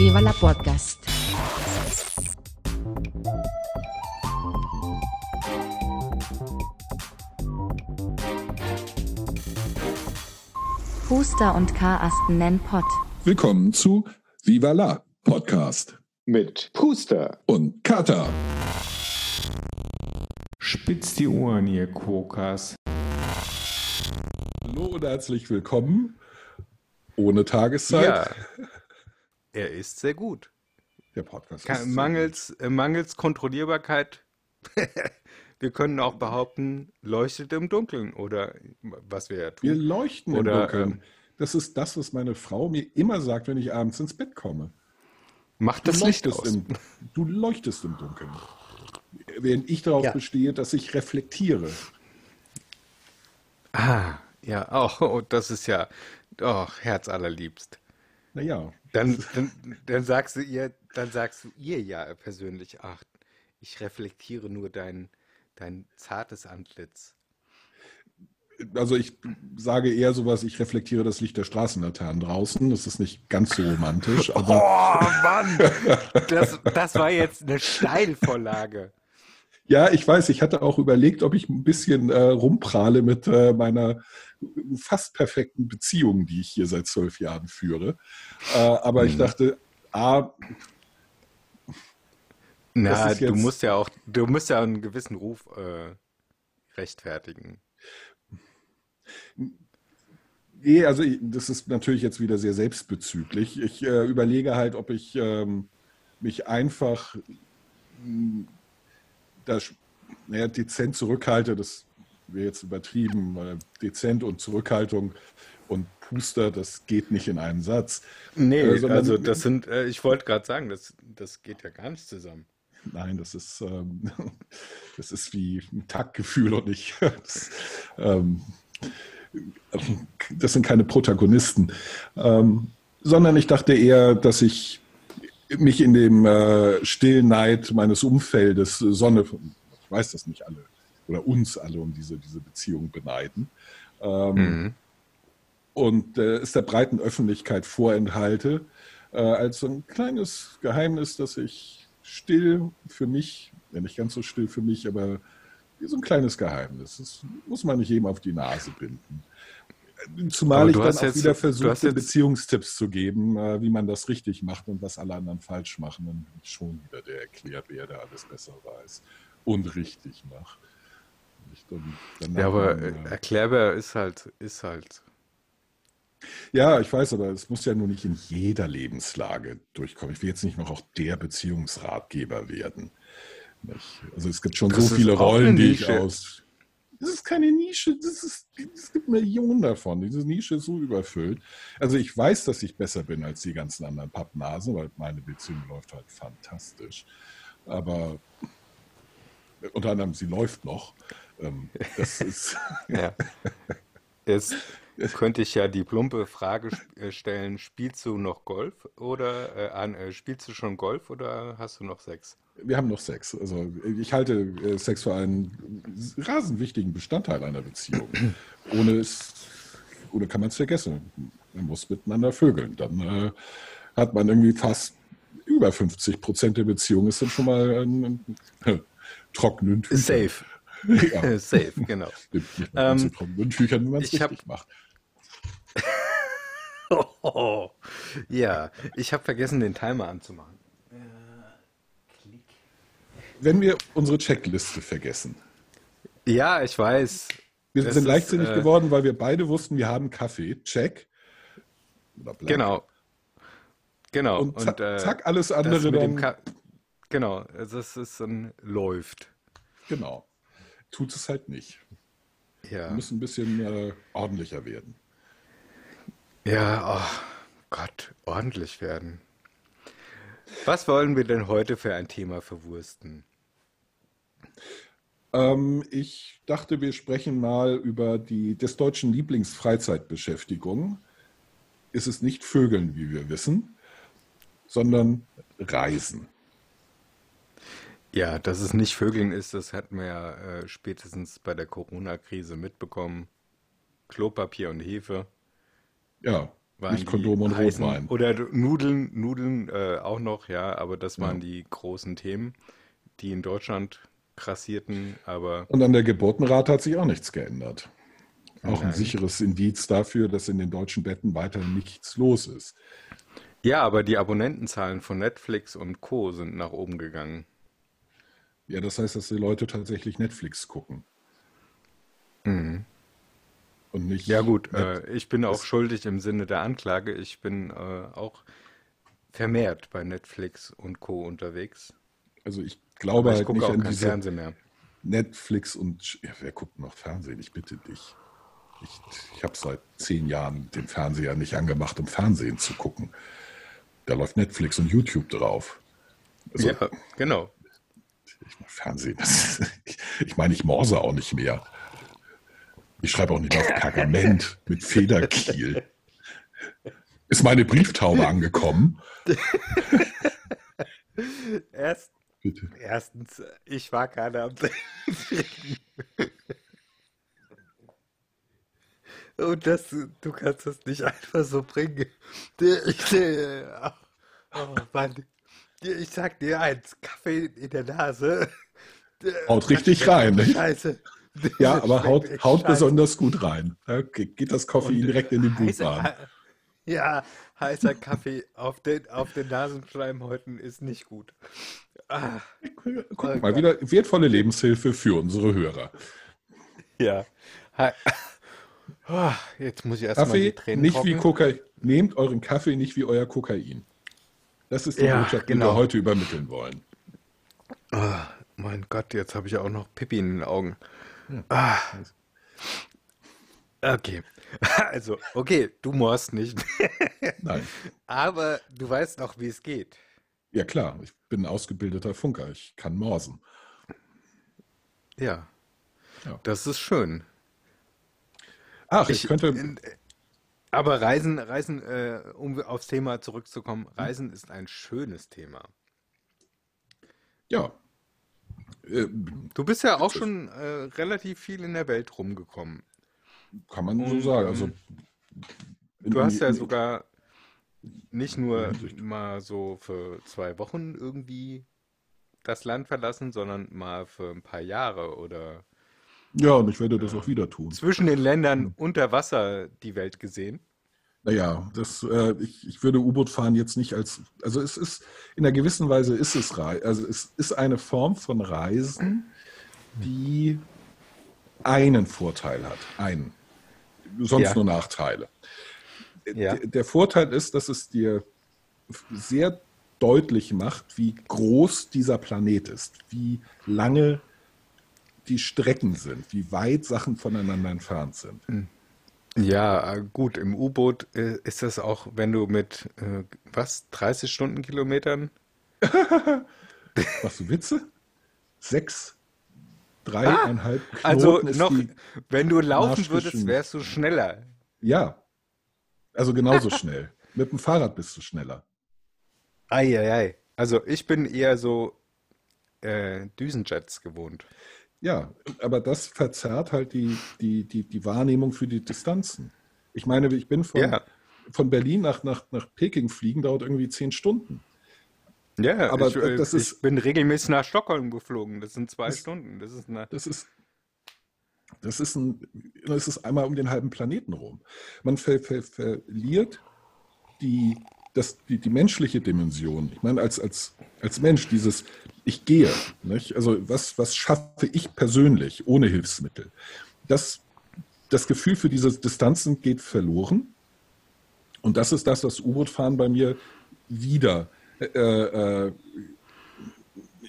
Viva la Podcast. Puster und Karasten nennen Pott. Willkommen zu Viva la Podcast mit Puster und Kata. Spitzt die Ohren, ihr Quokas. Hallo und herzlich willkommen. Ohne Tageszeit. Ja, er ist sehr gut. Der Podcast Ke- ist sehr Mangels, äh, mangels Kontrollierbarkeit. wir können auch behaupten, leuchtet im Dunkeln oder was wir ja gut. Wir tun. leuchten Oder, im Dunkeln. ähm, Das ist das, was meine Frau mir immer sagt, wenn ich abends ins Bett komme. Macht Du das Licht leuchtest, aus. im, du leuchtest im Dunkeln. Während ich darauf Ja. bestehe, dass ich reflektiere. Ah, ja, auch oh, das ist ja, oh, Herz allerliebst. Naja, Dann, dann, dann sagst du ihr, dann sagst du ihr ja persönlich, ach, ich reflektiere nur dein, dein zartes Antlitz. also ich sage eher sowas, ich reflektiere das Licht der Straßenlaternen draußen. Das ist nicht ganz so romantisch, aber Oh Mann, das, das war jetzt eine Steilvorlage. Ja, ich weiß, ich hatte auch überlegt, ob ich ein bisschen äh, rumprahle mit äh, meiner fast perfekten Beziehung, die ich hier seit zwölf Jahren führe. Äh, aber ich Mhm. dachte, A, Na, du musst ja auch, du musst ja einen gewissen Ruf äh, rechtfertigen. nee, also ich, das ist natürlich jetzt wieder sehr selbstbezüglich. Ich äh, überlege halt, ob ich ähm, mich einfach mh, da naja, dezent zurückhalte. Das wäre jetzt übertrieben. Weil dezent und Zurückhaltung und Puster, das geht nicht in einem Satz. Nee, Äh, sondern- also das sind, äh, ich wollte gerade sagen, das, das geht ja gar nicht zusammen. Nein, das ist, ähm, das ist wie ein Taktgefühl und nicht. Das, ähm, das sind keine Protagonisten. Ähm, sondern ich dachte eher, dass ich mich in dem äh, stillen Neid meines Umfeldes, Sonne, ich weiß das nicht alle, oder uns alle um diese, diese Beziehung beneiden. Ähm, Mhm. und äh, es der breiten Öffentlichkeit vorenthalte, äh, als so ein kleines Geheimnis, das ich still für mich, ja nicht ganz so still für mich, aber wie so ein kleines Geheimnis. Das muss man nicht jedem auf die Nase binden. Zumal ich dann auch jetzt- wieder jetzt- Beziehungstipps zu geben, äh, wie man das richtig macht und was alle anderen falsch machen. Und schon wieder der erklärt, wer da alles besser weiß und richtig macht. Und dann- dann Ja, aber nachher, äh, äh, erklärbar ist halt, ist halt. Ja, ich weiß, aber es muss ja nur nicht in jeder Lebenslage durchkommen. Ich will jetzt nicht noch auch der Beziehungsratgeber werden. Nicht? Also es gibt schon Das so viele Rollen, die ich aus. Das ist keine Nische, das ist, es gibt Millionen davon. Diese Nische ist so überfüllt. Also ich weiß, dass ich besser bin als die ganzen anderen Pappnasen, weil meine Beziehung läuft halt fantastisch. Aber unter anderem, sie läuft noch. Ähm, Das ist. Ja. Jetzt könnte ich ja die plumpe Frage äh, stellen: Spielst du noch Golf oder äh, an, äh, spielst du schon Golf oder hast du noch Sex? Wir haben noch Sex. Also ich halte äh, Sex für einen rasend wichtigen Bestandteil einer Beziehung. Ohne es, ohne kann man es vergessen. Man muss miteinander vögeln. Dann äh, hat man irgendwie fast über 50 Prozent der Beziehung ist dann schon mal ein, ein, trockenen Tüchern. Safe. Ja, Safe, genau. ganz so Ähm, trockenen Tüchern, wenn man es hab- richtig macht. Oh, ja, ich habe vergessen, den Timer anzumachen. Wenn wir unsere Checkliste vergessen. Ja, ich weiß. Wir Das sind ist, leichtsinnig äh, geworden, weil wir beide wussten, wir haben Kaffee. Check. Genau. Genau. Und zack, äh, zack alles das andere dann. Genau, das ist ein läuft. Genau. Tut es halt nicht. Ja. Wir müssen ein bisschen äh, ordentlicher werden. Ja, oh Gott, ordentlich werden. Was wollen wir denn heute für ein Thema verwursten? Ähm, ich dachte, wir sprechen mal über die des deutschen Lieblingsfreizeitbeschäftigung. Ist es nicht Vögeln, wie wir wissen, sondern Reisen. Ja, dass es nicht Vögeln ist, das hatten wir ja äh, spätestens bei der Corona-Krise mitbekommen. Klopapier und Hefe. Ja, waren Nicht die Kondome und heißen- Rotwein. Oder Nudeln, Nudeln äh, auch noch, ja, aber das Ja. waren die großen Themen, die in Deutschland grassierten, aber Und an der Geburtenrate hat sich auch nichts geändert. Auch ein Nein. sicheres Indiz dafür, dass in den deutschen Betten weiterhin nichts los ist. ja, aber die Abonnentenzahlen von Netflix und Co. sind nach oben gegangen. Ja, das heißt, dass die Leute tatsächlich Netflix gucken. Und nicht. Ja gut, äh, ich bin auch schuldig im Sinne der Anklage. Ich bin äh, auch vermehrt bei Netflix und Co. unterwegs. also ich glaube ich halt gucke nicht auch an kein diese Fernsehen mehr. Netflix und ja, wer guckt noch Fernsehen? Ich bitte dich. Ich, ich habe seit zehn Jahren den Fernseher nicht angemacht, um Fernsehen zu gucken. Da läuft Netflix und YouTube drauf. Also, Ja, genau. ich meine, Fernsehen, ich meine, ich morse auch nicht mehr. Ich schreibe auch nicht auf Pergament mit Federkiel. Ist meine Brieftaube angekommen? Erst, Bitte. erstens, ich war gerade am. Und das, du kannst das nicht einfach so bringen. Ich, der- oh Mann. Ich sag dir eins, Kaffee in der Nase. Haut richtig rein? Scheiße. Ja, aber haut, haut besonders gut rein. Geht das Koffein direkt in den Blutbahn. Ja, heißer Kaffee auf den, auf den Nasenschleimhäuten ist nicht gut. Ah, Guck mal, wieder wertvolle Lebenshilfe für unsere Hörer. ja. Ah, Jetzt muss ich erstmal die Kaffee Tränen nicht wie. Kokain. Nehmt euren Kaffee nicht wie euer Kokain. Das ist die Ja, Botschaft, die genau. wir heute übermitteln wollen. Ah, mein Gott, jetzt habe ich auch noch Pipi in den Augen. Ah. Okay. Also, okay, du morst nicht. Nein. Aber du weißt auch, wie es geht. Ja klar, ich bin ein ausgebildeter Funker. Ich kann morsen. Ja. Ja. Das ist schön. Ach, ich, Ich- könnte. in- Aber Reisen, Reisen, äh, um aufs Thema zurückzukommen, Reisen ist ein schönes Thema. Ja. Äh, Du bist ja auch schon äh, relativ viel in der Welt rumgekommen. kann man so sagen. Also, ähm, in- Du hast ja sogar nicht nur mal so für zwei Wochen irgendwie das Land verlassen, sondern mal für ein paar Jahre oder Ja, und ich werde das auch wieder tun. zwischen den Ländern unter Wasser die Welt gesehen. Naja, das, äh, ich, ich würde U-Boot-Fahren jetzt nicht als, also es ist, in einer gewissen Weise ist es also es ist eine Form von Reisen, die einen Vorteil hat, einen, sonst Ja. nur Nachteile. Ja. Der, der Vorteil ist, dass es dir sehr deutlich macht, wie groß dieser Planet ist, wie lange die Strecken sind, wie weit Sachen voneinander entfernt sind. Ja, äh, gut, im U-Boot äh, ist das auch, wenn du mit, äh, was, 30 Stundenkilometern? Machst du Witze? Sechs, dreieinhalb Also Knoten ist noch, wenn du laufen würdest, wärst du schneller. ja, also genauso schnell. Mit dem Fahrrad bist du schneller. Eieiei. Also ich bin eher so äh, Düsenjets gewohnt. Ja, aber das verzerrt halt die, die, die, die Wahrnehmung für die Distanzen. Ich meine, ich bin von, Ja. von Berlin nach, nach, nach Peking fliegen, dauert irgendwie zehn Stunden. Ja, Aber ich, äh, das ich ist- bin regelmäßig nach Stockholm geflogen. Das sind zwei Stunden. Das ist eine, Das ist, das ist, ein, das ist einmal um den halben Planeten rum. Man ver, ver, verliert die, das, die, die menschliche Dimension. Ich meine, als, als, als Mensch, dieses Ich gehe, nicht? also was, was schaffe ich persönlich ohne Hilfsmittel? Das, das Gefühl für diese Distanzen geht verloren. Und das ist das, was U-Boot-Fahren bei mir wieder äh, äh,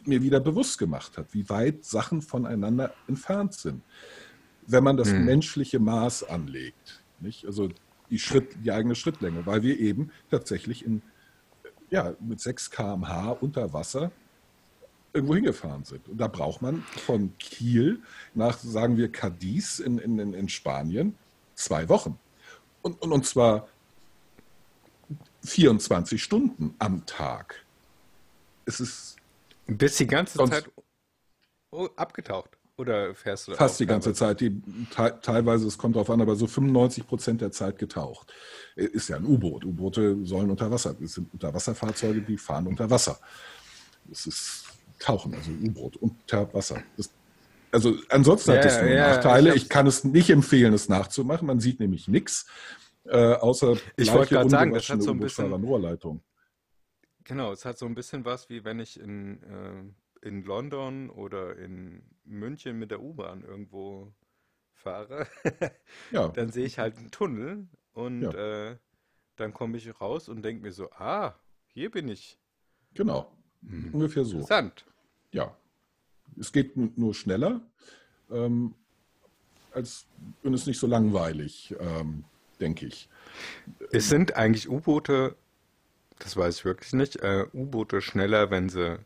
mir wieder bewusst gemacht hat, wie weit Sachen voneinander entfernt sind. Wenn man das Hm. menschliche Maß anlegt, nicht? also die, Schritt, die eigene Schrittlänge, weil wir eben tatsächlich in, ja, mit 6 km/h unter Wasser irgendwo hingefahren sind. Und da braucht man von Kiel nach, sagen wir, Cadiz in, in, in- in Spanien zwei Wochen. Und, und, und zwar 24 Stunden am Tag. Es ist bis die ganze Zeit oh, abgetaucht. Oder fährst du Fast die ganze Zeit. Die, te teilweise, es kommt darauf an, aber so 95 Prozent der Zeit getaucht. Äh, Ist ja ein U-Boot. U-Boote sollen unter Wasser. Es sind Unterwasserfahrzeuge, die fahren unter Wasser. Das ist Tauchen, also U-Boot unter Wasser. Das, also ansonsten hat Ja, es nur ja, Nachteile. ich Ich, kann es nicht empfehlen, es nachzumachen. Man sieht nämlich nichts, äh, außer Ich wollte gerade sagen, das hat so ein bisschen-. Genau, es hat so ein bisschen was, wie wenn ich in, äh, in London oder in München mit der U-Bahn irgendwo fahre. Ja, Dann sehe ich halt einen Tunnel und Ja. äh, dann komme ich raus und denke mir so, ah, hier bin ich. genau. Ungefähr so. Interessant. Ja, es geht nur schneller, ähm, als und ist nicht so langweilig, ähm, denke ich. Es sind eigentlich U-Boote, das weiß ich wirklich nicht, äh, U-Boote schneller, wenn sie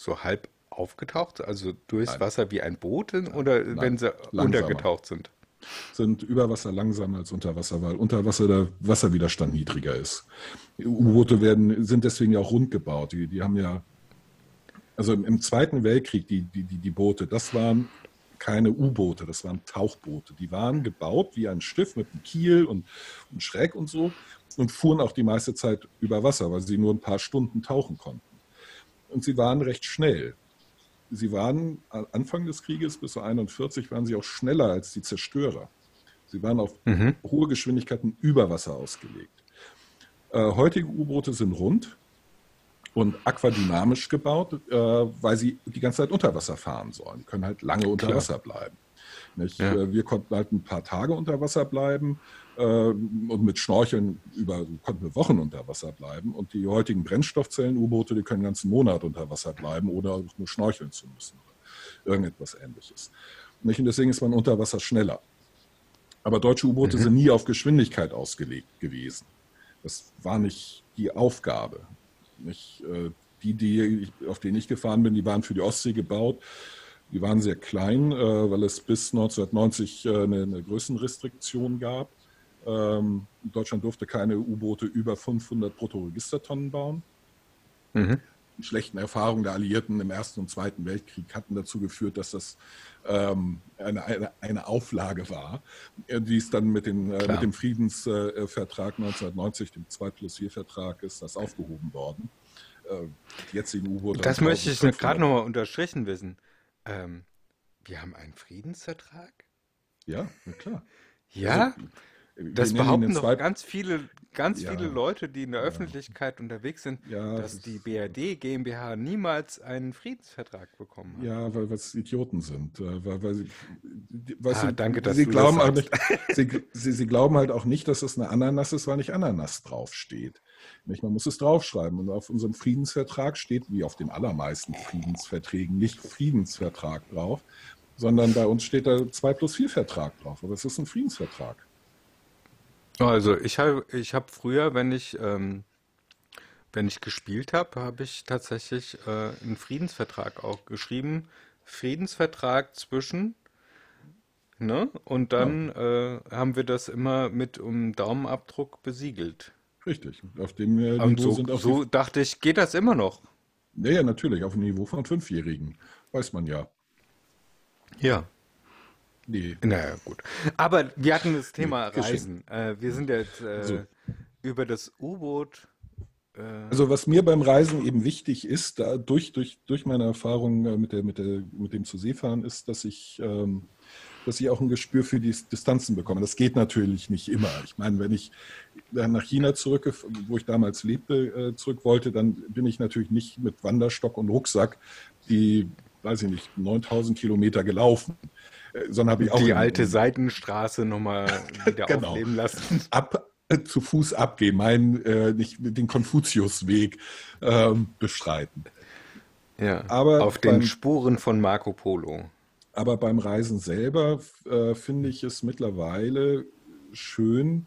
so halb aufgetaucht also durchs Nein. Wasser wie ein Boot sind, oder Nein, wenn sie langsamer. untergetaucht sind? Sind über Wasser langsamer als unter Wasser, weil unter Wasser der Wasserwiderstand niedriger ist. U-Boote werden, sind deswegen ja auch rund gebaut. Die, die haben ja, also im, im Zweiten Weltkrieg, die, die, die, die Boote, das waren keine U-Boote, das waren Tauchboote. Die waren gebaut wie ein Schiff mit einem Kiel und, und Schräg und so und fuhren auch die meiste Zeit über Wasser, weil sie nur ein paar Stunden tauchen konnten. Und sie waren recht schnell. Sie waren Anfang des Krieges bis zu 41 waren sie auch schneller als die Zerstörer. Sie waren auf Mhm. hohe Geschwindigkeiten über Wasser ausgelegt. Äh, heutige U-Boote sind rund und aquadynamisch gebaut, äh, weil sie die ganze Zeit unter Wasser fahren sollen. Können halt lange unter Klar. Wasser bleiben. Nicht? Ja. Äh, Wir konnten halt ein paar Tage unter Wasser bleiben und mit Schnorcheln über, konnten wir Wochen unter Wasser bleiben. Und die heutigen Brennstoffzellen-U-Boote, die können einen ganzen Monat unter Wasser bleiben, ohne auch nur schnorcheln zu müssen oder irgendetwas ähnliches. Nicht? Und deswegen ist man unter Wasser schneller. Aber deutsche U-Boote sind nie auf Geschwindigkeit ausgelegt gewesen. Das war nicht die Aufgabe. Nicht, äh, die, die auf denen ich gefahren bin, die waren für die Ostsee gebaut. Die waren sehr klein, äh, weil es bis 1990 äh, eine Größenrestriktion gab. Ähm, Deutschland durfte keine U-Boote über 500 Bruttoregistertonnen bauen. Mhm. Die schlechten Erfahrungen der Alliierten im Ersten und Zweiten Weltkrieg hatten dazu geführt, dass das ähm, eine, eine, eine Auflage war, die es dann mit, den, äh, mit dem Friedensvertrag 1990, dem 2 plus 4 Vertrag, ist das aufgehoben worden. Äh, jetzigen U-Boote. Das möchte ich 1500. gerade nochmal unterstrichen wissen. Ähm, wir haben einen Friedensvertrag? Ja, na klar. Ja, Also, das behaupten zwei- ganz viele, ganz Ja. viele Leute, die in der Öffentlichkeit unterwegs sind, Ja, dass das die BRD GmbH niemals einen Friedensvertrag bekommen hat. Ja, weil es Idioten sind. äh, Weil, weil sie, die- weißt Ah, du, danke, dass sie du glauben das auch nicht, sie, sie, sie glauben halt auch nicht, dass es eine Ananas ist, weil nicht Ananas draufsteht. Nicht? Man muss es draufschreiben. Und auf unserem Friedensvertrag steht, wie auf den allermeisten Friedensverträgen, nicht Friedensvertrag drauf, sondern bei uns steht da 2 plus 4 Vertrag drauf. Aber es ist ein Friedensvertrag. Also ich habe ich hab früher, wenn ich, ähm, wenn ich gespielt habe, habe ich tatsächlich äh, einen Friedensvertrag auch geschrieben. Friedensvertrag zwischen, ne? Und dann äh, haben wir das immer mit um Daumenabdruck besiegelt. Richtig. Auf dem äh, Und Niveau so, sind auch so dachte ich, geht das immer noch? die, ja, ja, natürlich, auf dem Niveau von Fünfjährigen. Weiß man ja. Ja. Nee. Naja, gut. Aber wir hatten das Thema. Reisen. Äh, wir sind jetzt äh, So. über das U-Boot. Äh, Also was mir beim Reisen eben wichtig ist, da durch, durch, durch meine Erfahrung äh, mit, der, mit, der, mit dem zu Seefahren, ist, dass ich, ähm, dass ich auch ein Gespür für die Distanzen bekomme. Das geht natürlich nicht immer. Ich meine, wenn ich nach China zurück, wo ich damals lebte, äh, zurück wollte, dann bin ich natürlich nicht mit Wanderstock und Rucksack die, weiß ich nicht, 9000 Kilometer gelaufen, äh, sondern habe ich auch die alte Seidenstraße nochmal wieder Genau. aufleben lassen. ab, äh, zu Fuß abgehen, meinen, äh, nicht den Konfuziusweg ähm, bestreiten. Ja, Aber auf den beim- Spuren von Marco Polo. Aber beim Reisen selber äh, finde ich es mittlerweile schön,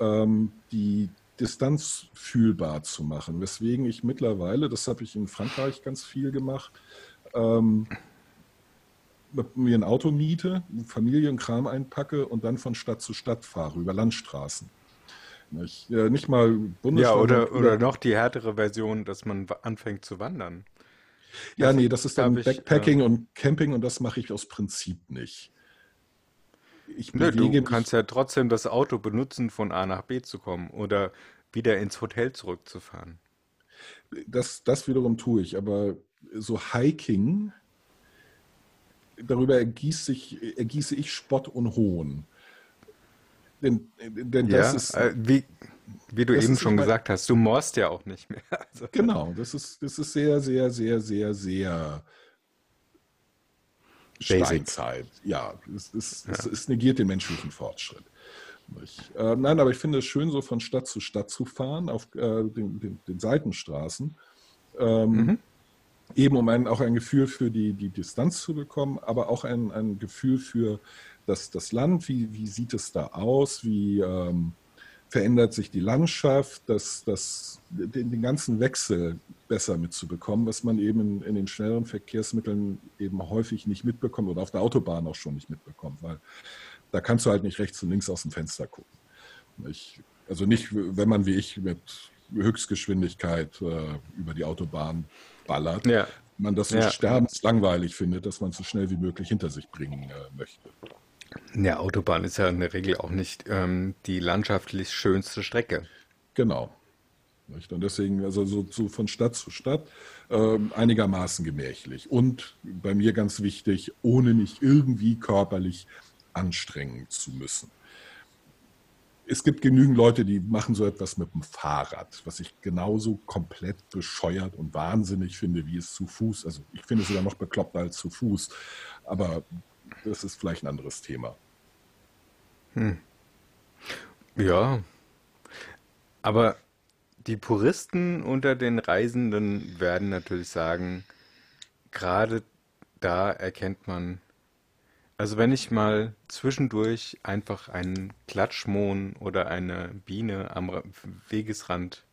ähm, die Distanz fühlbar zu machen. Weswegen ich mittlerweile, das habe ich in Frankreich ganz viel gemacht, ähm, mir ein Auto miete, Familienkram einpacke und dann von Stadt zu Stadt fahre, über Landstraßen. Nicht, äh, nicht mal Ja, Bundesland. oder, oder noch die härtere Version, dass man anfängt zu wandern. Ja, Also, nee, das ist da dann habe ich, Backpacking äh, und Camping und das mache ich aus Prinzip nicht. Ich nö, du kannst ja trotzdem das Auto benutzen, von A nach B zu kommen oder wieder ins Hotel zurückzufahren. das, das wiederum tue ich, aber so Hiking, darüber ergießt sich, ergieße ich Spott und Hohn. Denn, denn das Ja, ist, äh, wie, wie du eben schon gesagt hast, du morst ja auch nicht mehr. Also, genau, das ist, das ist sehr, sehr, sehr, sehr, sehr basic. Steinzeit. Ja, es, es, es, Ja. es negiert den menschlichen Fortschritt. Äh, nein, aber ich finde es schön, so von Stadt zu Stadt zu fahren, auf äh, den, den, den Seitenstraßen. Ähm, Mhm. Eben um ein, auch ein Gefühl für die, die Distanz zu bekommen, aber auch ein, ein Gefühl für das, das Land, wie, wie sieht es da aus, wie ähm, verändert sich die Landschaft, das, das, den, den ganzen Wechsel besser mitzubekommen, was man eben in, in den schnelleren Verkehrsmitteln eben häufig nicht mitbekommt oder auf der Autobahn auch schon nicht mitbekommt, weil da kannst du halt nicht rechts und links aus dem Fenster gucken. Ich, also nicht, wenn man wie ich mit Höchstgeschwindigkeit äh, über die Autobahn ballert, Ja, man das so ja. sterbenslangweilig findet, dass man es so schnell wie möglich hinter sich bringen äh, möchte. Ja, Autobahn ist ja in der Regel auch nicht ähm, die landschaftlich schönste Strecke. Genau. Nicht? Und deswegen, also so, so von Stadt zu Stadt, ähm, einigermaßen gemächlich. Und bei mir ganz wichtig, ohne mich irgendwie körperlich anstrengen zu müssen. Es gibt genügend Leute, die machen so etwas mit dem Fahrrad, was ich genauso komplett bescheuert und wahnsinnig finde, wie es zu Fuß. Also ich finde es sogar noch bekloppter als zu Fuß. Aber das ist vielleicht ein anderes Thema. Ja, aber die Puristen unter den Reisenden werden natürlich sagen, gerade da erkennt man, also wenn ich mal zwischendurch einfach einen Klatschmohn oder eine Biene am Ra- Wegesrand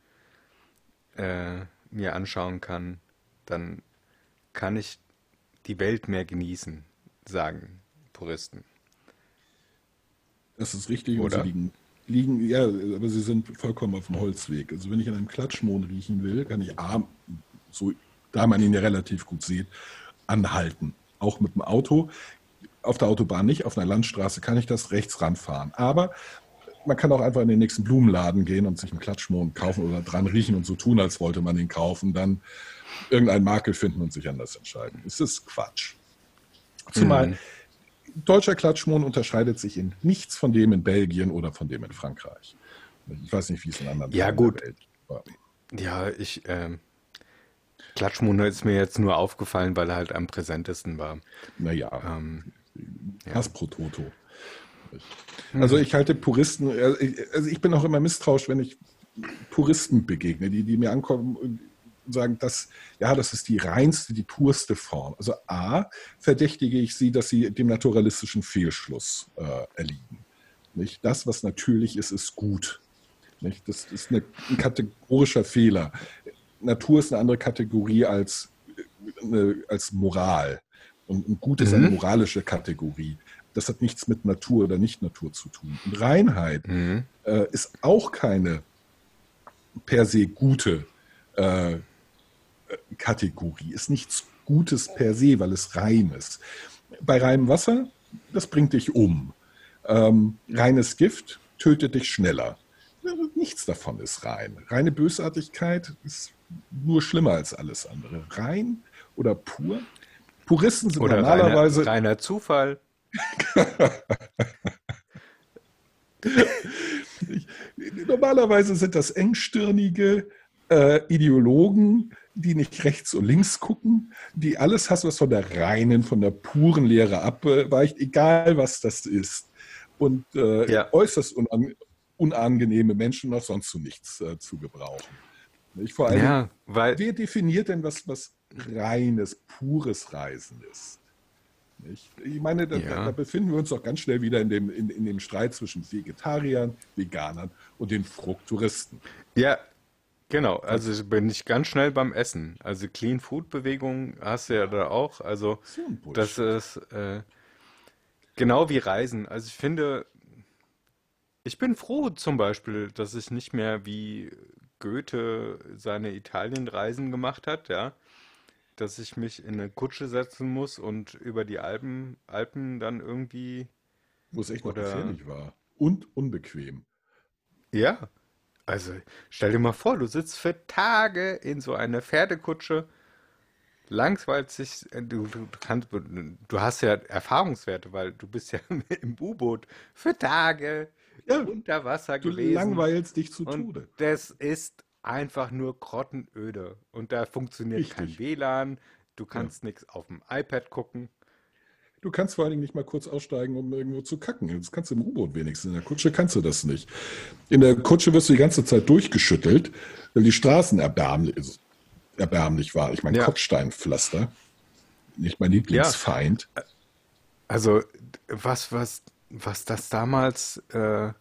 äh, mir anschauen kann, dann kann ich die Welt mehr genießen, sagen Puristen, Das ist richtig und sie oder? liegen, liegen, ja, aber sie sind vollkommen auf dem Holzweg. Also wenn ich an einem Klatschmohn riechen will, kann ich A, so, da man ihn ja relativ gut sieht, anhalten. Auch mit dem Auto. Auf der Autobahn nicht, auf einer Landstraße kann ich das rechts ranfahren. Aber man kann auch einfach in den nächsten Blumenladen gehen und sich einen Klatschmohn kaufen oder dran riechen und so tun, als wollte man ihn kaufen, dann irgendeinen Makel finden und sich anders entscheiden. Es ist Quatsch. Zumal Mhm. deutscher Klatschmohn unterscheidet sich in nichts von dem in Belgien oder von dem in Frankreich. Ich weiß nicht, wie es in anderen Ja, der gut. Welt war. Ja, ich, ähm, Klatschmohne ist mir jetzt nur aufgefallen, weil er halt am präsentesten war. Naja, Ähm, pro Toto. Also ich halte Puristen, also ich also ich bin auch immer misstrauisch, wenn ich Puristen begegne, die, die mir ankommen und sagen, dass, ja, das ist die reinste, die purste Form. Also A, verdächtige ich sie, dass sie dem naturalistischen Fehlschluss äh, erliegen. Nicht? Das, was natürlich ist, ist gut. Nicht? Das ist eine, ein kategorischer Fehler. Natur ist eine andere Kategorie als, äh, eine, als Moral. Und, und gut ist eine Mhm. moralische Kategorie. Das hat nichts mit Natur oder Nicht-Natur zu tun. Und Reinheit Mhm. äh, ist auch keine per se gute äh, Kategorie, ist nichts Gutes per se, weil es rein ist. Bei reinem Wasser, das bringt dich um. Ähm, reines Gift tötet dich schneller. Nichts davon ist rein. Reine Bösartigkeit ist nur schlimmer als alles andere. Rein oder pur? Puristen sind Oder normalerweise. reiner, reiner Zufall. Normalerweise sind das engstirnige äh, Ideologen, die nicht rechts und links gucken, die alles hassen, was von der reinen, von der puren Lehre abweicht, egal was das ist. Und äh, Ja. äußerst unan unangenehme Menschen noch sonst zu nichts äh, zu gebrauchen. Nicht? Vor allem, Ja, weil, wer definiert denn, was, was reines, pures Reisen ist? Nicht? Ich meine, da, Ja. da befinden wir uns doch ganz schnell wieder in dem, in, in dem Streit zwischen Vegetariern, Veganern und den Fruchttouristen. ja, genau. Also bin ich ganz schnell beim Essen. Also Clean Food Bewegung hast du ja da auch. Also das ist äh, genau wie Reisen. Also ich finde, ich bin froh zum Beispiel, dass ich nicht mehr wie Goethe seine Italienreisen gemacht hat, ja. Dass ich mich in eine Kutsche setzen muss und über die Alpen, Alpen dann irgendwie, Wo es echt noch oder, gefährlich war. Und unbequem. ja, also stell dir mal vor, du sitzt für Tage in so einer Pferdekutsche, langweilt sich, äh, du, du kannst, du hast ja Erfahrungswerte, weil du bist ja im U-Boot für Tage Ja, unter Wasser du gewesen langweilst dich zu und Tode. das ist einfach nur grottenöde und da funktioniert kein Richtig. WLAN, du Ja. kannst nichts auf dem iPad gucken. Du kannst vor allen Dingen nicht mal kurz aussteigen, um irgendwo zu kacken. Das kannst du im U-Boot wenigstens. In der Kutsche kannst du das nicht. In der Kutsche wirst du die ganze Zeit durchgeschüttelt, weil die Straßen erbärmlich, erbärmlich waren. Ich meine, Ja, Kopfsteinpflaster, nicht mein ja, Lieblingsfeind. also was, was, was das damals äh,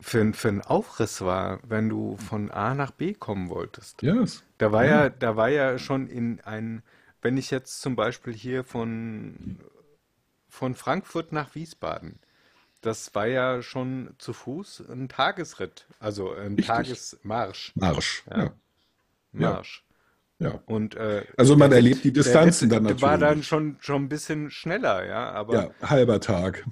für, für ein Aufriss war, wenn du von A nach B kommen wolltest. Ja, es- Da war ja, ja, da war ja schon in ein, wenn ich jetzt zum Beispiel hier von, von Frankfurt nach Wiesbaden, das war ja schon zu Fuß ein Tagesritt, also ein richtig. Tagesmarsch, Marsch. ja, Ja, Marsch. ja. Und äh, Also man der erlebt die Ritt, der Distanzen Ritt dann war dann natürlich. schon, schon ein bisschen schneller, ja, aber Ja, halber Tag.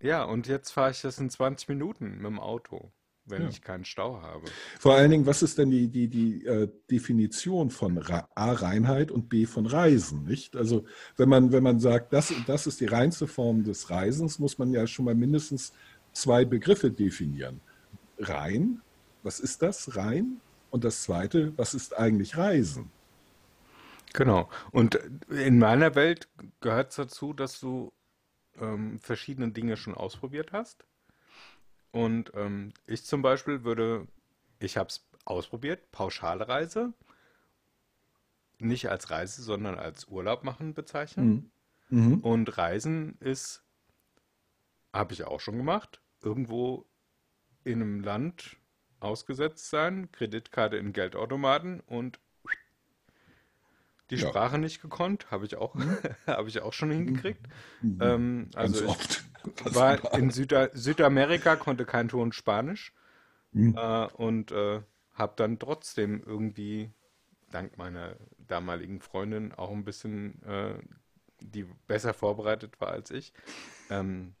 Ja, und jetzt fahre ich das in 20 Minuten mit dem Auto, wenn Ja. ich keinen Stau habe. Vor allen Dingen, was ist denn die, die, die äh, Definition von A, Reinheit und B von Reisen, nicht? Also wenn man, wenn man sagt, das, das ist die reinste Form des Reisens, muss man ja schon mal mindestens zwei Begriffe definieren. Rein, was ist das? Rein? Und das zweite, was ist eigentlich Reisen? Genau. Und in meiner Welt gehört es dazu, dass du ähm, verschiedene Dinge schon ausprobiert hast. Und ähm, ich zum Beispiel würde, ich habe es ausprobiert, pauschale Reise, nicht als Reise, sondern als Urlaub machen bezeichnen. Mhm. Mhm. Und Reisen ist, habe ich auch schon gemacht, irgendwo in einem Land ausgesetzt sein, Kreditkarte in Geldautomaten und die Ja. Sprache nicht gekonnt, habe ich auch, habe ich auch schon hingekriegt. Mhm. Ähm, Ganz also ich oft. War in Süda Südamerika, konnte kein Ton Spanisch Mhm. äh, und äh, habe dann trotzdem irgendwie, dank meiner damaligen Freundin, auch ein bisschen, äh, die besser vorbereitet war als ich, ähm,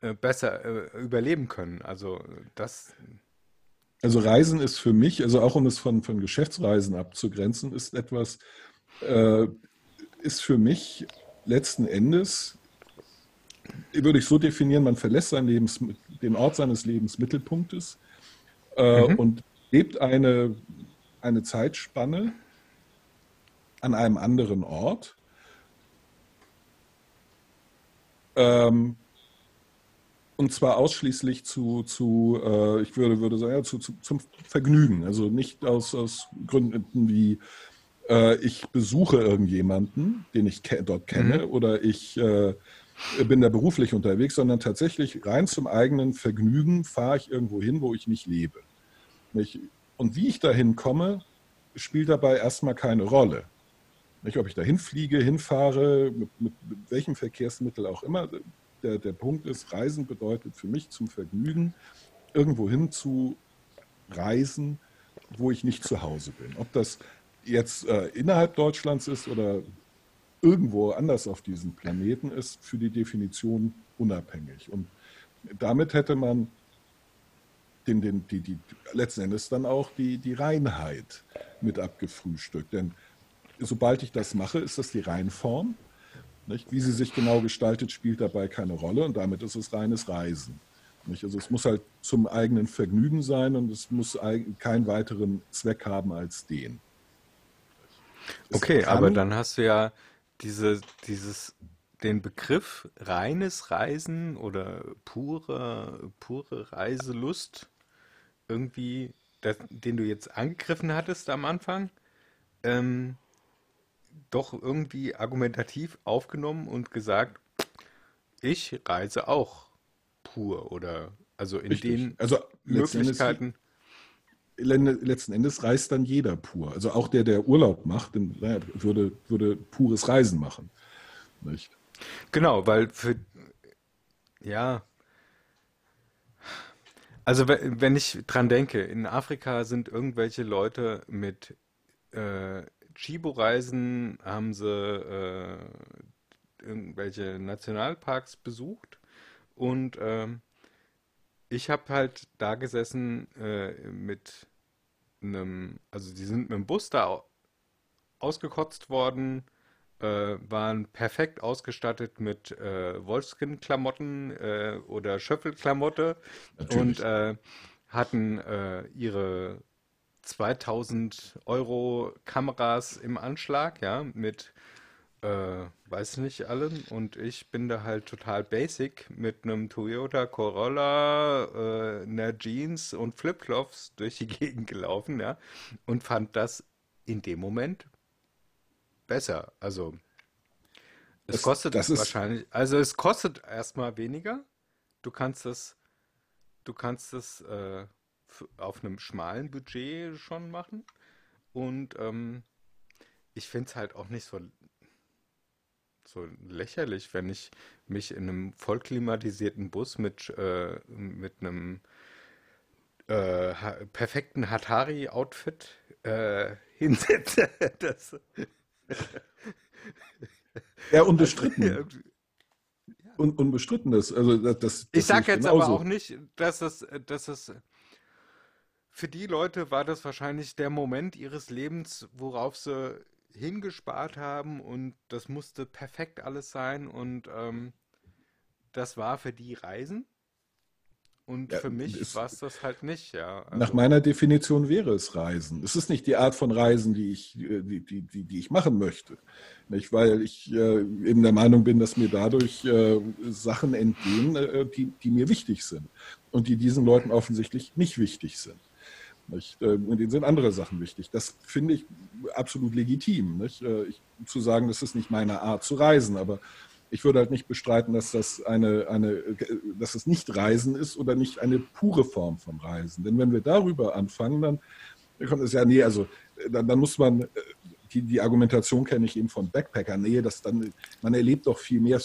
äh, besser äh, überleben können. Also das, Also Reisen ist für mich, also auch um es von, von Geschäftsreisen abzugrenzen, ist etwas, äh, ist für mich letzten Endes, würde ich so definieren, man verlässt sein Lebens, den Ort seines Lebensmittelpunktes äh, mhm, und lebt eine, eine Zeitspanne an einem anderen Ort. Ähm, Und zwar ausschließlich zu, zu äh, ich würde, würde sagen, ja, zu, zu, zum Vergnügen. Also nicht aus, aus Gründen wie, äh, ich besuche irgendjemanden, den ich ke dort kenne, mhm, oder ich äh, bin da beruflich unterwegs, sondern tatsächlich rein zum eigenen Vergnügen fahre ich irgendwo hin, wo ich nicht lebe. Nicht? Und wie ich dahin komme, spielt dabei erstmal keine Rolle. Nicht, ob ich dahin fliege, hinfahre, mit, mit, mit welchem Verkehrsmittel auch immer. Der, der Punkt ist, Reisen bedeutet für mich zum Vergnügen, irgendwo hin zu reisen, wo ich nicht zu Hause bin. Ob das jetzt äh, innerhalb Deutschlands ist oder irgendwo anders auf diesem Planeten, ist für die Definition unabhängig. Und damit hätte man den, den, die, die, letzten Endes dann auch die, die Reinheit mit abgefrühstückt. Denn sobald ich das mache, ist das die Reinform. Nicht? Wie sie sich genau gestaltet, spielt dabei keine Rolle und damit ist es reines Reisen. Nicht? Also es muss halt zum eigenen Vergnügen sein und es muss keinen weiteren Zweck haben als den. Es Okay, aber kann, dann hast du ja diese, dieses, den Begriff reines Reisen oder pure, pure Reiselust irgendwie, das, den du jetzt angegriffen hattest am Anfang, ähm, doch irgendwie argumentativ aufgenommen und gesagt, ich reise auch pur oder also in richtig. den Also Endes, Möglichkeiten. letzten Endes reist dann jeder pur. Also auch der, der Urlaub macht, würde, würde pures Reisen machen. Nicht? Genau, weil für, ja, also we- wenn ich dran denke, in Afrika sind irgendwelche Leute mit äh, Chibo-Reisen haben sie äh, irgendwelche Nationalparks besucht. Und ähm, ich habe halt da gesessen äh, mit einem, also die sind mit dem Bus da au- ausgekotzt worden, äh, waren perfekt ausgestattet mit äh, Wolfskin-Klamotten äh, oder Schöffelklamotte. Und äh, hatten äh, ihre 2000 Euro Kameras im Anschlag, ja, mit, äh, weiß nicht allen. Und ich bin da halt total basic mit einem Toyota Corolla, äh, einer Jeans und Flipflops durch die Gegend gelaufen, ja, und fand das in dem Moment besser. Also, es Das, kostet das wahrscheinlich, also es kostet erstmal weniger. Du kannst es, du kannst es äh, auf einem schmalen Budget schon machen. Und ähm, ich finde es halt auch nicht so, so lächerlich, wenn ich mich in einem vollklimatisierten Bus mit, äh, mit einem äh, perfekten Hatari-Outfit äh, hinsetze. Das, ja, also unbestritten. irgendwie. Un, unbestritten ist. Also das, das, Ich sage jetzt aber auch genauso. nicht, dass es, dass es für die Leute war das wahrscheinlich der Moment ihres Lebens, worauf sie hingespart haben und das musste perfekt alles sein und ähm, das war für die Reisen und Ja, für mich war es das halt nicht, ja. nach Also, meiner Definition wäre es Reisen. Es ist nicht die Art von Reisen, die ich, äh, die, die, die, die ich machen möchte. Nicht? Weil ich äh, eben der Meinung bin, dass mir dadurch äh, Sachen entgehen, äh, die, die mir wichtig sind und die diesen Leuten offensichtlich nicht wichtig sind. Nicht? Äh, Und denen sind andere Sachen wichtig. Das finde ich absolut legitim. Nicht? Äh, Ich, zu sagen, das ist nicht meine Art zu reisen, aber ich würde halt nicht bestreiten, dass das eine, eine, dass es nicht Reisen ist oder nicht eine pure Form vom Reisen. Denn wenn wir darüber anfangen, dann kommt es ja, nee, also dann, dann muss man, äh, die, die Argumentation kenne ich eben von Backpackern, nee, das dann, man erlebt doch viel mehr,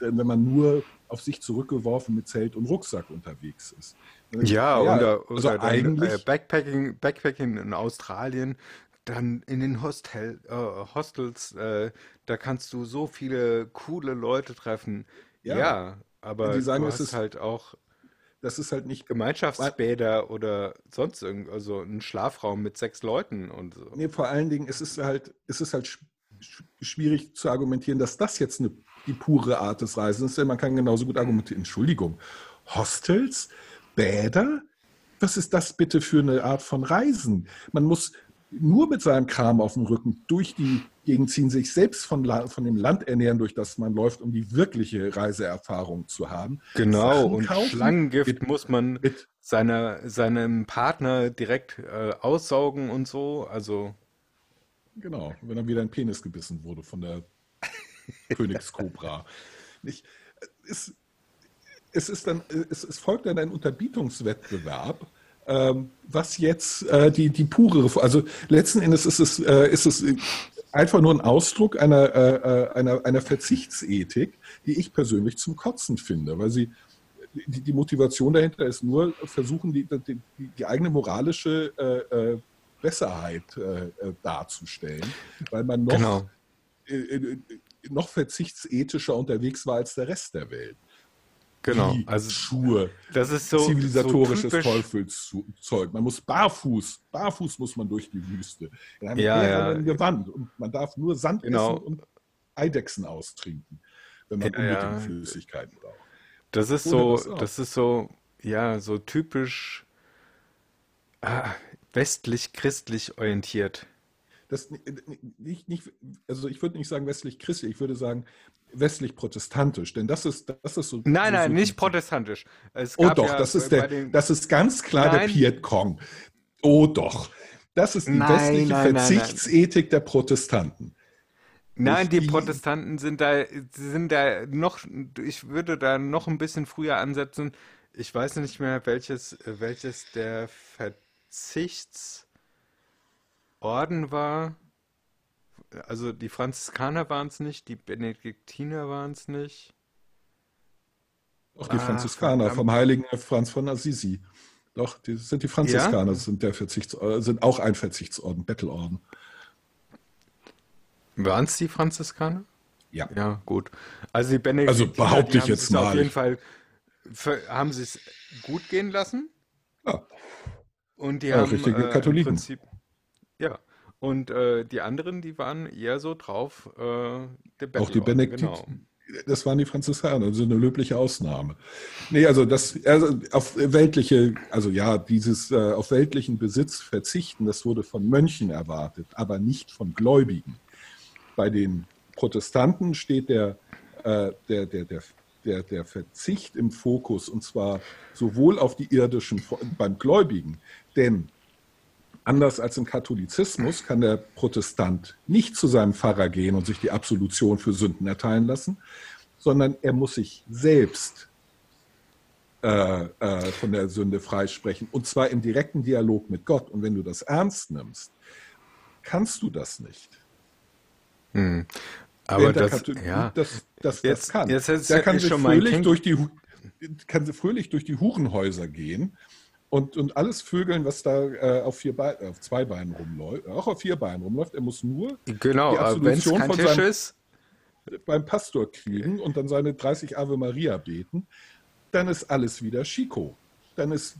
wenn man nur auf sich zurückgeworfen mit Zelt und Rucksack unterwegs ist. Ja, Ja, oder, also oder dann äh, eigentlich, Backpacking, Backpacking in Australien, dann in den Hostel, äh, Hostels, äh, da kannst du so viele coole Leute treffen. ja, Ja, die aber sagen, du es hast ist, halt auch das ist halt nicht, Gemeinschaftsbäder oder sonst irgend, also einen Schlafraum mit sechs Leuten und so. nee, vor allen Dingen, es ist halt, es ist halt sch- sch- schwierig zu argumentieren, dass das jetzt eine, die pure Art des Reisens ist, denn man kann genauso gut argumentieren, Entschuldigung, Hostels, Bäder, was ist das bitte für eine Art von Reisen? Man muss nur mit seinem Kram auf dem Rücken durch die Gegend ziehen, sich selbst von, von dem Land ernähren, durch das man läuft, um die wirkliche Reiseerfahrung zu haben. Genau, Sachen und kaufen Schlangengift mit, muss man mit seiner, seinem Partner direkt äh, aussaugen und so. Also, genau, wenn dann wieder ein Penis gebissen wurde von der Königskobra. Nicht, es, es, ist dann, es, es folgt dann ein Unterbietungswettbewerb, ähm, was jetzt äh, die, die pure, also letzten Endes ist es, äh, ist es einfach nur ein Ausdruck einer, äh, äh, einer, einer Verzichtsethik, die ich persönlich zum Kotzen finde, weil sie die, die Motivation dahinter ist nur versuchen, die, die, die eigene moralische äh, äh, Besserheit äh, darzustellen, weil man noch, genau. noch verzichtsethischer unterwegs war als der Rest der Welt. Genau. Wie Also, Schuhe, das ist so, so zivilisatorisches typisch. Teufelszeug. Man muss barfuß, barfuß muss man durch die Wüste, in einem Ja, ja, Gewand. Und man darf nur Sand essen genau. und Eidechsen austrinken, wenn man Ja, ja. Flüssigkeiten braucht. Das ist Ohne so, das ist so, ja, so typisch ah, westlich-christlich orientiert. Das nicht, nicht, also ich würde nicht sagen westlich-christlich, ich würde sagen westlich-protestantisch, denn das ist, das ist so. Nein, nein, so nicht protestantisch. Es oh doch, ja das ist der, den, das ist ganz klar der nein, Viet Cong. Oh doch, das ist die nein, westliche nein. Verzichtsethik der Protestanten. Nein, die, Protestanten sind da, sind da noch, ich würde da noch ein bisschen früher ansetzen. Ich weiß nicht mehr, welches, welches der Verzichtsorden war. Also die Franziskaner waren es nicht, die Benediktiner waren es nicht. auch die Ah, Franziskaner verdammt. vom heiligen Franz von Assisi. Doch, die sind die Ja? Franziskaner, sind, der Verzichts, äh, sind auch ein Verzichtsorden, Bettelorden. Waren es die Franziskaner? Ja. Ja, gut. Also die Benediktiner, Also behaupte ich haben jetzt sich's Auf mal. jeden Fall ver- haben sie es gut gehen lassen. Ja. Und die Ja, haben richtige äh, Katholiken. Im Prinzip, ja. Und äh, die anderen, die waren eher so drauf, äh, der Auch die Benediktiner. Genau. Das waren die Franziskaner, also eine löbliche Ausnahme. Nee, also das, also auf weltliche, also ja, dieses äh, auf weltlichen Besitz verzichten, das wurde von Mönchen erwartet, aber nicht von Gläubigen. Bei den Protestanten steht der, äh, der, der, der, der, der Verzicht im Fokus und zwar sowohl auf die irdischen beim Gläubigen, denn Anders als im Katholizismus kann der Protestant nicht zu seinem Pfarrer gehen und sich die Absolution für Sünden erteilen lassen, sondern er muss sich selbst äh, äh, von der Sünde freisprechen und zwar im direkten Dialog mit Gott. Und wenn du das ernst nimmst, kannst du das nicht. Hm. Aber das, Katholik ja, das, das, Jetzt- das kann. jetzt hättest der kann sich fröhlich durch die kann fröhlich durch die Hurenhäuser gehen und, und alles vögeln, was da äh, auf, vier Be auf zwei Beinen rumläuft, auch auf vier Beinen rumläuft. Er muss nur genau, die Absolution kein von Tisch seinem- ist, beim Pastor kriegen und dann seine 30 Ave Maria beten, dann ist alles wieder Chico. Dann ist,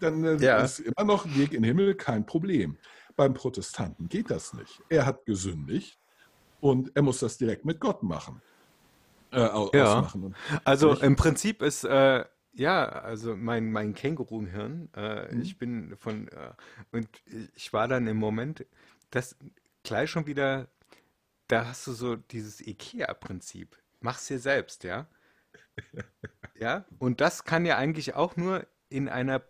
dann äh, Ja. ist immer noch ein Weg in den Himmel kein Problem. Beim Protestanten geht das nicht. Er hat gesündigt und er muss das direkt mit Gott machen. Äh, Ja. ausmachen. Also im Prinzip ist, äh, ja, also mein, mein Känguru-Hirn, äh, Mhm. ich bin von, äh, und ich war dann im Moment, das gleich schon wieder, da hast du so dieses IKEA-Prinzip. Mach's dir selbst, ja? Ja, und das kann ja eigentlich auch nur in einer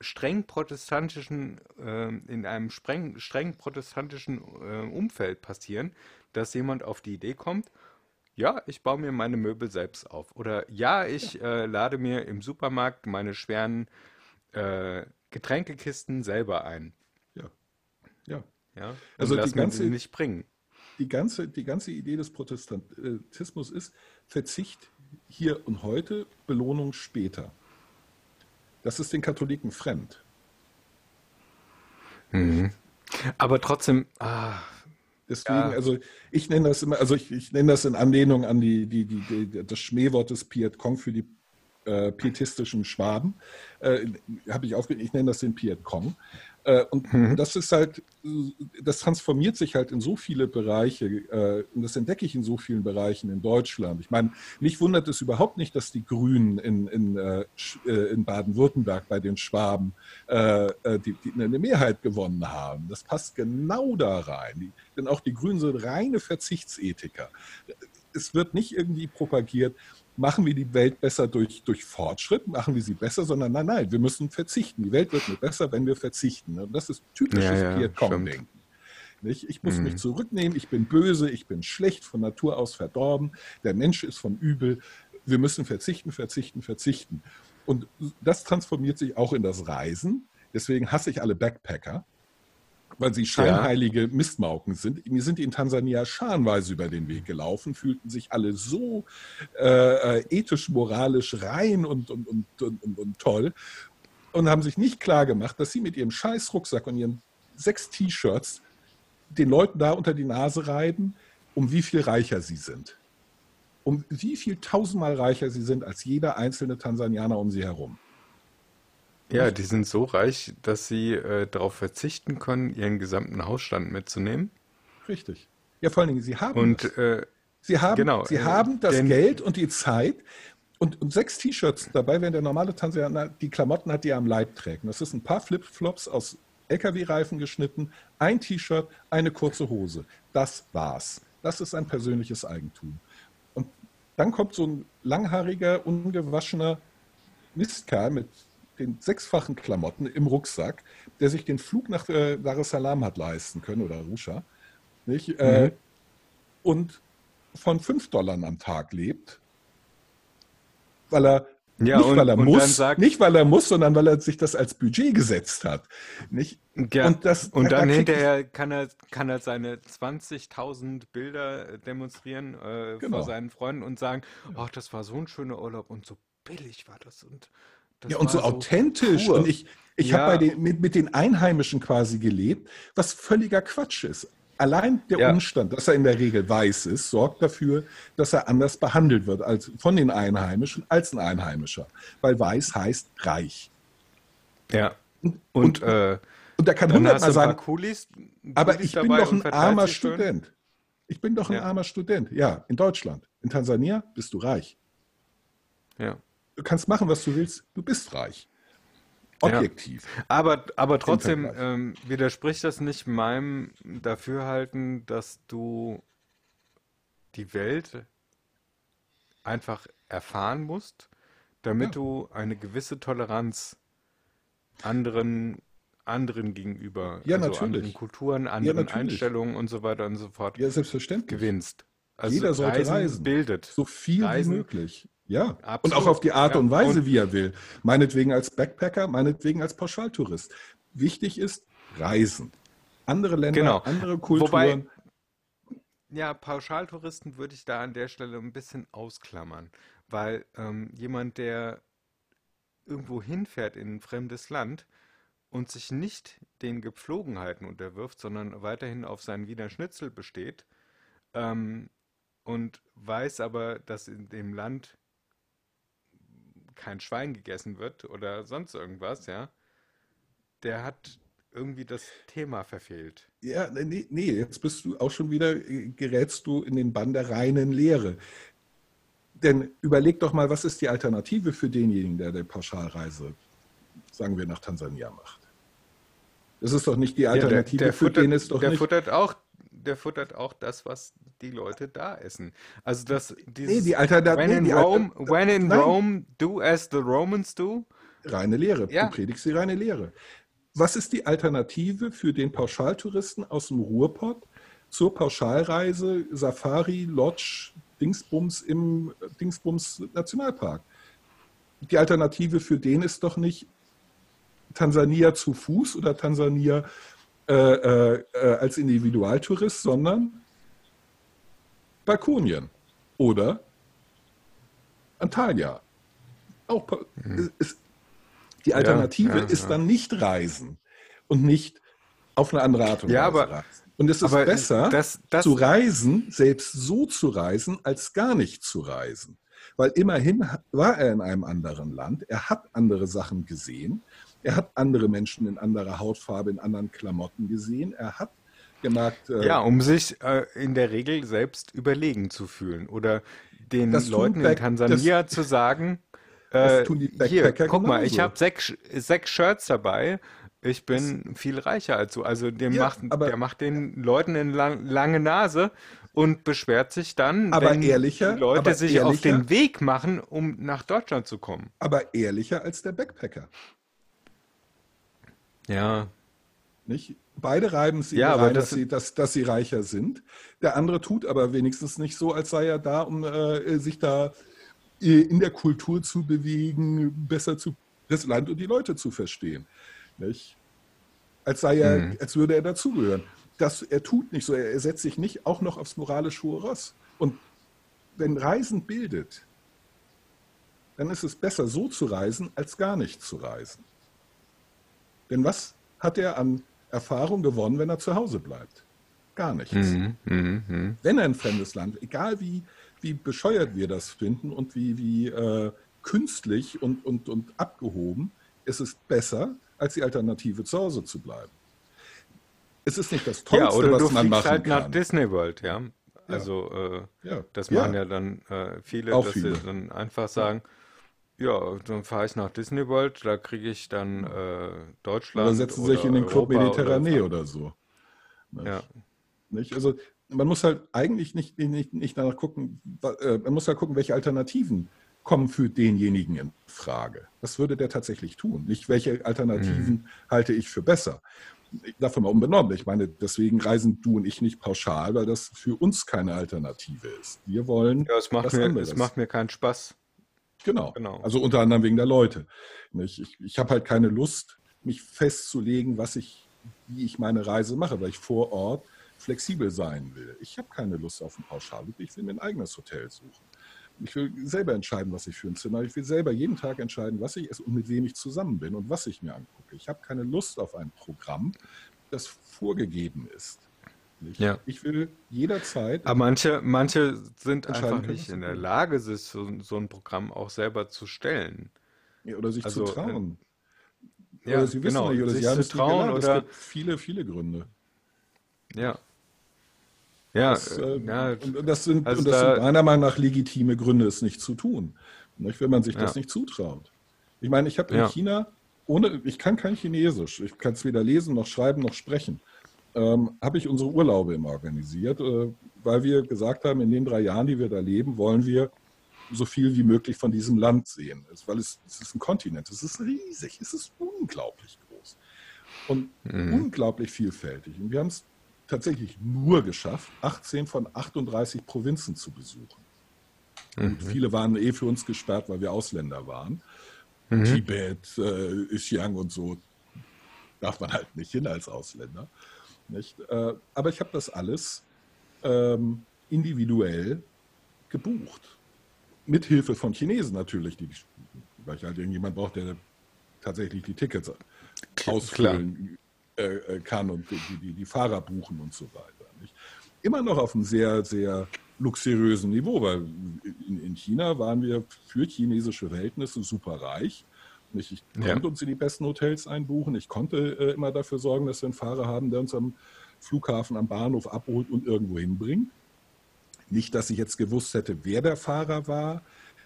streng protestantischen, ähm, in einem streng, streng protestantischen äh, Umfeld passieren, dass jemand auf die Idee kommt, ja, ich baue mir meine Möbel selbst auf. Oder ja, ich äh, lade mir im Supermarkt meine schweren äh, Getränkekisten selber ein. ja. Ja. Ja, Also die ganze- sie nicht bringen. Die ganze, die ganze Idee des Protestantismus ist Verzicht hier und heute, Belohnung später. Das ist den Katholiken fremd. Aber trotzdem, ah, Deswegen, Ja. also ich nenne das immer, also ich, ich nenne das in Anlehnung an die, die, die, die, das Schmähwort des Piet Kong für die äh, pietistischen Schwaben. Äh, Habe ich aufge ich nenne das den Piet Kong. Äh, und das ist halt, das transformiert sich halt in so viele Bereiche, äh, und das entdecke ich in so vielen Bereichen in Deutschland. Ich meine, mich wundert es überhaupt nicht, dass die Grünen in, in, äh, in Baden-Württemberg bei den Schwaben die, die eine Mehrheit gewonnen haben. Das passt genau da rein. Denn auch die Grünen sind reine Verzichtsethiker. Es wird nicht irgendwie propagiert, machen wir die Welt besser durch, durch Fortschritt, machen wir sie besser, sondern nein, nein, wir müssen verzichten. Die Welt wird nur besser, wenn wir verzichten. Und das ist typisches Ja, ja. Nicht? Ich muss mich zurücknehmen, ich bin böse, ich bin schlecht, von Natur aus verdorben, der Mensch ist von übel. Wir müssen verzichten, verzichten, verzichten. Und das transformiert sich auch in das Reisen. Deswegen hasse ich alle Backpacker, weil sie scheinheilige Mistmauken sind. Mir sind die in Tansania scharenweise über den Weg gelaufen, fühlten sich alle so äh, äh, ethisch, moralisch rein und, und, und, und, und, und toll und haben sich nicht klar gemacht, dass sie mit ihrem scheiß Rucksack und ihren sechs T-Shirts den Leuten da unter die Nase reiben, um wie viel reicher sie sind. Um wie viel tausendmal reicher sie sind als jeder einzelne Tansanianer um sie herum. Ja, die sind so reich, dass sie äh, darauf verzichten können, ihren gesamten Hausstand mitzunehmen. Richtig. Ja, vor allen Dingen, sie haben das. Und äh, Sie haben, Genau, sie äh, haben das Geld und die Zeit und, und sechs T-Shirts dabei, während der normale Tanzanianer die Klamotten hat, die er am Leib trägt. Und Das ist ein paar Flipflops aus LKW-Reifen geschnitten, ein T-Shirt, eine kurze Hose. Das war's. Das ist ein persönliches Eigentum. Und dann kommt so ein langhaariger, ungewaschener Mistkerl mit den sechsfachen Klamotten im Rucksack, der sich den Flug nach äh, Dar es Salaam hat leisten können oder Arusha. Nicht? Äh, und von 5 Dollar am Tag lebt, weil er Ja, nicht und- weil er muss, sagt- nicht weil er muss, sondern weil er sich das als Budget gesetzt hat. Nicht? Ja, Und das- und da- da dann ich- hinterher kann er, kann er seine 20.000 Bilder äh, demonstrieren äh, Genau. vor seinen Freunden und sagen, ach, das war so ein schöner Urlaub und so billig war das und das Ja, und so war authentisch. pur. Und ich, ich Ja. habe mit, mit den Einheimischen quasi gelebt, was völliger Quatsch ist. Allein der Ja. Umstand, dass er in der Regel weiß ist, sorgt dafür, dass er anders behandelt wird als von den Einheimischen als ein Einheimischer. Weil weiß heißt reich. Ja. Und, Und- äh, Und er kann hundertmal sagen, Coolies, aber ich bin doch ein armer schön. Student. Ich bin doch ein Ja. armer Student. Ja, in Deutschland. In Tansania bist du reich. Ja. Du kannst machen, was du willst. Du bist reich. Objektiv. Aber, aber trotzdem ähm, widerspricht das nicht meinem Dafürhalten, dass du die Welt einfach erfahren musst, damit Ja. du eine gewisse Toleranz anderen, anderen gegenüber, Ja, also natürlich. anderen Kulturen, anderen natürlich. Einstellungen und so weiter und so fort Ja, selbstverständlich. gewinnst. Also Jeder sollte reisen. bildet. So viel Reisen. wie möglich. Ja. Und Absolut. auch auf die Art Ja. und Weise, Und- wie er will. Meinetwegen als Backpacker, meinetwegen als Pauschaltourist. Wichtig ist Reisen. Andere Länder, Genau. andere Kulturen. Wobei- Ja, Pauschaltouristen würde ich da an der Stelle ein bisschen ausklammern, weil ähm, jemand, der irgendwo hinfährt in ein fremdes Land und sich nicht den Gepflogenheiten unterwirft, sondern weiterhin auf seinen Wiener Schnitzel besteht ähm, und weiß aber, dass in dem Land kein Schwein gegessen wird oder sonst irgendwas, ja, der hat irgendwie das Thema verfehlt. Ja, nee, nee, jetzt bist du auch schon wieder, äh, gerätst du in den Bann der reinen Lehre. Denn überleg doch mal, was ist die Alternative für denjenigen, der eine Pauschalreise, sagen wir, nach Tansania macht? Das ist doch nicht die Ja, der, Alternative, der, für futtert, den ist doch der nicht. futtert auch, der futtert auch das, was die Leute da essen. Also das, Nee, dieses die Alternative. When Nee, in die Rome, Alter, when in nein. Rome, do as the Romans do. reine Lehre. Ja. Du predigst die reine Lehre. Was ist die Alternative für den Pauschaltouristen aus dem Ruhrpott zur Pauschalreise Safari, Lodge, Dingsbums im Dingsbums Nationalpark? Die Alternative für den ist doch nicht Tansania zu Fuß oder Tansania äh, äh, äh, als Individualtourist, sondern Balkonien oder Antalya. Auch pa- ist, die Alternative Mhm. ja, ist ja. dann nicht Reisen und nicht auf eine andere Art und Ja, Weise aber- reisen. Und es ist besser, das- das- zu reisen, selbst so zu reisen, als gar nicht zu reisen. Weil immerhin war er in einem anderen Land, er hat andere Sachen gesehen, er hat andere Menschen in anderer Hautfarbe, in anderen Klamotten gesehen, er hat gemerkt, äh, Ja, um sich äh, in der Regel selbst überlegen zu fühlen oder den Das Leuten in Tansania zu sagen, das äh, tun die hier, guck mal, ich genauso. habe sechs, sechs Shirts dabei. Ich bin viel reicher als du. Also der Ja, macht, aber- der macht den Leuten eine lang, lange Nase und beschwert sich dann, Aber wenn ehrlicher- die Leute sich auf den Weg machen, um nach Deutschland zu kommen. aber ehrlicher als der Backpacker. Ja, Nicht? Beide reiben sie Ja, rein, das- dass, sie, dass, dass sie reicher sind. Der andere tut aber wenigstens nicht so, als sei er da, um äh, sich da äh, in der Kultur zu bewegen, besser zu, das Land und die Leute zu verstehen. Nicht? Als sei er, Mhm. als würde er dazugehören. Das, er tut nicht so, er, er setzt sich nicht auch noch aufs moralische hohe Ross. Und wenn Reisen bildet, dann ist es besser, so zu reisen, als gar nicht zu reisen. Denn was hat er an Erfahrung gewonnen, wenn er zu Hause bleibt? Gar nichts. mhm, mhm, mhm. Wenn er ein fremdes Land, egal wie, wie bescheuert wir das finden und wie, wie äh, künstlich und, und, und abgehoben, ist es besser, als die Alternative zu Hause zu bleiben. Es ist nicht das Tollste, Ja, oder du was man fliegst machen halt nach kann. Disney World, ja. Also äh, Ja, das ja. machen ja dann äh, viele, Auch dass viele. sie dann einfach sagen, ja, dann fahre ich nach Disney World, da kriege ich dann äh, Deutschland Oder setzen sich oder in den Club Mediterranee oder, oder so. Nicht? ja. Nicht? Also man muss halt eigentlich nicht, nicht, nicht danach gucken, äh, man muss halt gucken, welche Alternativen kommen für denjenigen in Frage. Was würde der tatsächlich tun? Nicht, welche Alternativen Mhm. halte ich für besser. Davon mal unbenommen. Ich meine, deswegen reisen du und ich nicht pauschal, weil das für uns keine Alternative ist. Wir wollen Ja, es macht mir, es macht mir keinen Spaß. Genau. Genau. Also unter anderem wegen der Leute. Nicht? Ich, ich habe halt keine Lust, mich festzulegen, was ich, wie ich meine Reise mache, weil ich vor Ort flexibel sein will. Ich habe keine Lust auf ein Pauschal. Ich will mir ein eigenes Hotel suchen. Ich will selber entscheiden, was ich für ein Zimmer. Ich will selber jeden Tag entscheiden, was ich esse und mit wem ich zusammen bin und was ich mir angucke. Ich habe keine Lust auf ein Programm, das vorgegeben ist. Nicht? Ja. Ich will jederzeit. Aber manche, manche sind einfach nicht in der. Lage, sich so, so ein Programm auch selber zu stellen. oder sich also, zu trauen. Ja, oder sie wissen genau, nicht, oder sich sie haben zu trauen oder Es gibt viele, viele Gründe. ja. Ja, Das, äh, äh, ja, und, das, sind, also und das da- sind meiner Meinung nach legitime Gründe, es nicht zu tun. Nicht, wenn man sich das Ja. nicht zutraut. Ich meine, ich habe in Ja. China, ohne, ich kann kein Chinesisch, ich kann es weder lesen noch schreiben noch sprechen, ähm, habe ich unsere Urlaube immer organisiert, äh, weil wir gesagt haben, in den drei Jahren, die wir da leben, wollen wir so viel wie möglich von diesem Land sehen. Es, weil es, es ist ein Kontinent, es ist riesig, es ist unglaublich groß und unglaublich vielfältig. Und wir haben es tatsächlich nur geschafft, 18 von 38 Provinzen zu besuchen. Und viele waren eh für uns gesperrt, weil wir Ausländer waren. Tibet, äh, Xinjiang und so darf man halt nicht hin als Ausländer. Nicht? Äh, aber ich habe das alles ähm, individuell gebucht. Mit Hilfe von Chinesen natürlich, die, weil ich halt irgendjemand brauche, der tatsächlich die Tickets ausfüllen äh, äh, kann und die, die, die Fahrer buchen und so weiter. Nicht? Immer noch auf einem sehr, sehr luxuriösen Niveau, weil in, in China waren wir für chinesische Verhältnisse super reich. Nicht? Ich Ja. konnte uns in die besten Hotels einbuchen. Ich konnte äh, immer dafür sorgen, dass wir einen Fahrer haben, der uns am Flughafen, am Bahnhof abholt und irgendwo hinbringt. Nicht, dass ich jetzt gewusst hätte, wer der Fahrer war.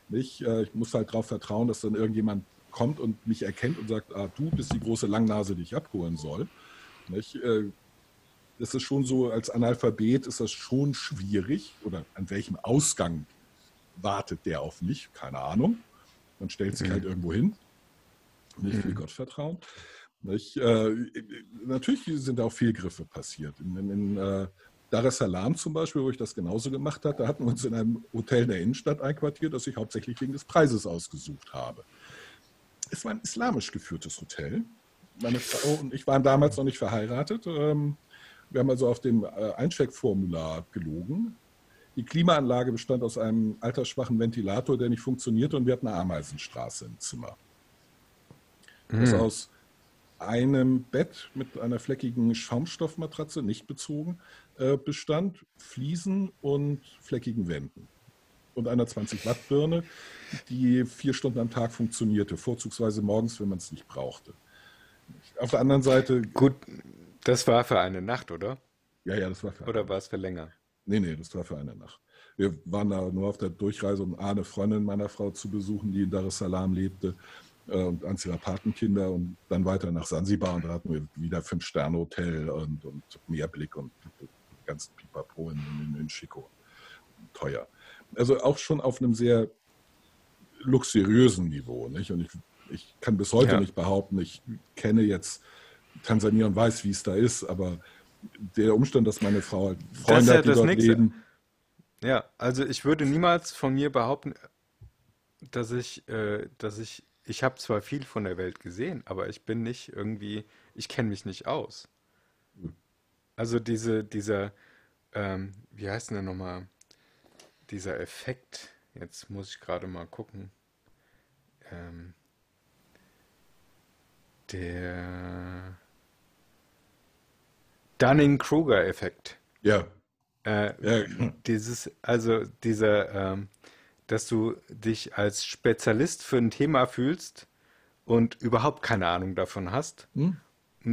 Nicht? Äh, Ich muss halt darauf vertrauen, dass dann irgendjemand kommt und mich erkennt und sagt, ah, du bist die große Langnase, die ich abholen soll. Nicht? Äh, Das ist schon so, als Analphabet ist das schon schwierig. Oder an welchem Ausgang wartet der auf mich? Keine Ahnung. Man stellt sich halt irgendwo hin. Nicht will Gott vertrauen. Nicht? Äh, natürlich sind auch Fehlgriffe passiert. In, in, in äh, Dar es Salaam zum Beispiel, wo ich das genauso gemacht habe, da hatten wir uns in einem Hotel in der Innenstadt einquartiert, das ich hauptsächlich wegen des Preises ausgesucht habe. Es war ein islamisch geführtes Hotel. Meine Frau und ich waren damals noch nicht verheiratet. Ähm, wir haben also auf dem äh, Eincheckformular gelogen. Die Klimaanlage bestand aus einem altersschwachen Ventilator, der nicht funktionierte, und wir hatten eine Ameisenstraße im Zimmer. Das aus einem Bett mit einer fleckigen Schaumstoffmatratze, nicht bezogen, äh, bestand, Fliesen und fleckigen Wänden. Und einer 20-Watt-Birne, die vier Stunden am Tag funktionierte, vorzugsweise morgens, wenn man es nicht brauchte. Auf der anderen Seite, gut, das war für eine Nacht, oder? ja, ja, das war für Oder war es für länger? Nee, nee, das war für eine Nacht. Wir waren da nur auf der Durchreise, um eine Freundin meiner Frau zu besuchen, die in Dar es Salaam lebte und eins ihrer Patenkinder und dann weiter nach Sansibar und da hatten wir wieder Fünf-Sterne-Hotel und, und Meerblick und ganz Pipapo in, in, in Chico. Teuer. Also auch schon auf einem sehr luxuriösen Niveau. Nicht? Und ich, ich kann bis heute Ja. nicht behaupten, ich kenne jetzt Tansania und weiß, wie es da ist, aber der Umstand, dass meine Frau halt Freunde ja hat, die das dort Nächste. leben, Ja, also ich würde niemals von mir behaupten, dass ich, äh, dass ich, ich habe zwar viel von der Welt gesehen, aber ich bin nicht irgendwie, ich kenne mich nicht aus. Also diese, dieser, ähm, wie heißt denn der nochmal, dieser Effekt, jetzt muss ich gerade mal gucken, ähm, der Dunning-Kruger-Effekt. ja, Äh, Ja. dieses, also dieser, ähm, dass du dich als Spezialist für ein Thema fühlst und überhaupt keine Ahnung davon hast. Hm?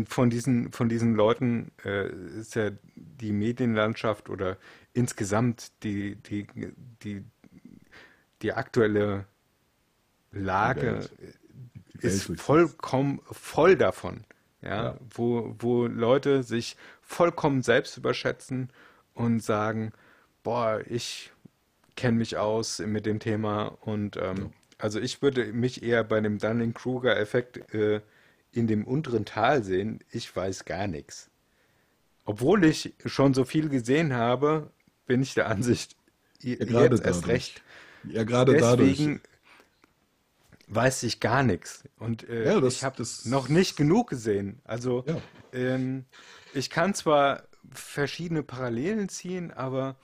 Von diesen, von diesen Leuten äh, ist ja die Medienlandschaft oder insgesamt die, die, die, die aktuelle Lage Welt. Die ist vollkommen voll davon. Ja, Ja. Wo, wo Leute sich vollkommen selbst überschätzen und sagen, boah, ich kenne mich aus mit dem Thema und ähm, also ich würde mich eher bei dem Dunning-Kruger-Effekt äh, in dem unteren Tal sehen. Ich weiß gar nichts. Obwohl ich schon so viel gesehen habe, bin ich der Ansicht, Ja, jetzt erst dadurch. recht. Ja, gerade dadurch. Deswegen weiß ich gar nichts. Und äh, Ja, das- ich habe das- noch nicht genug gesehen. Also Ja. ähm, ich kann zwar verschiedene Parallelen ziehen, aber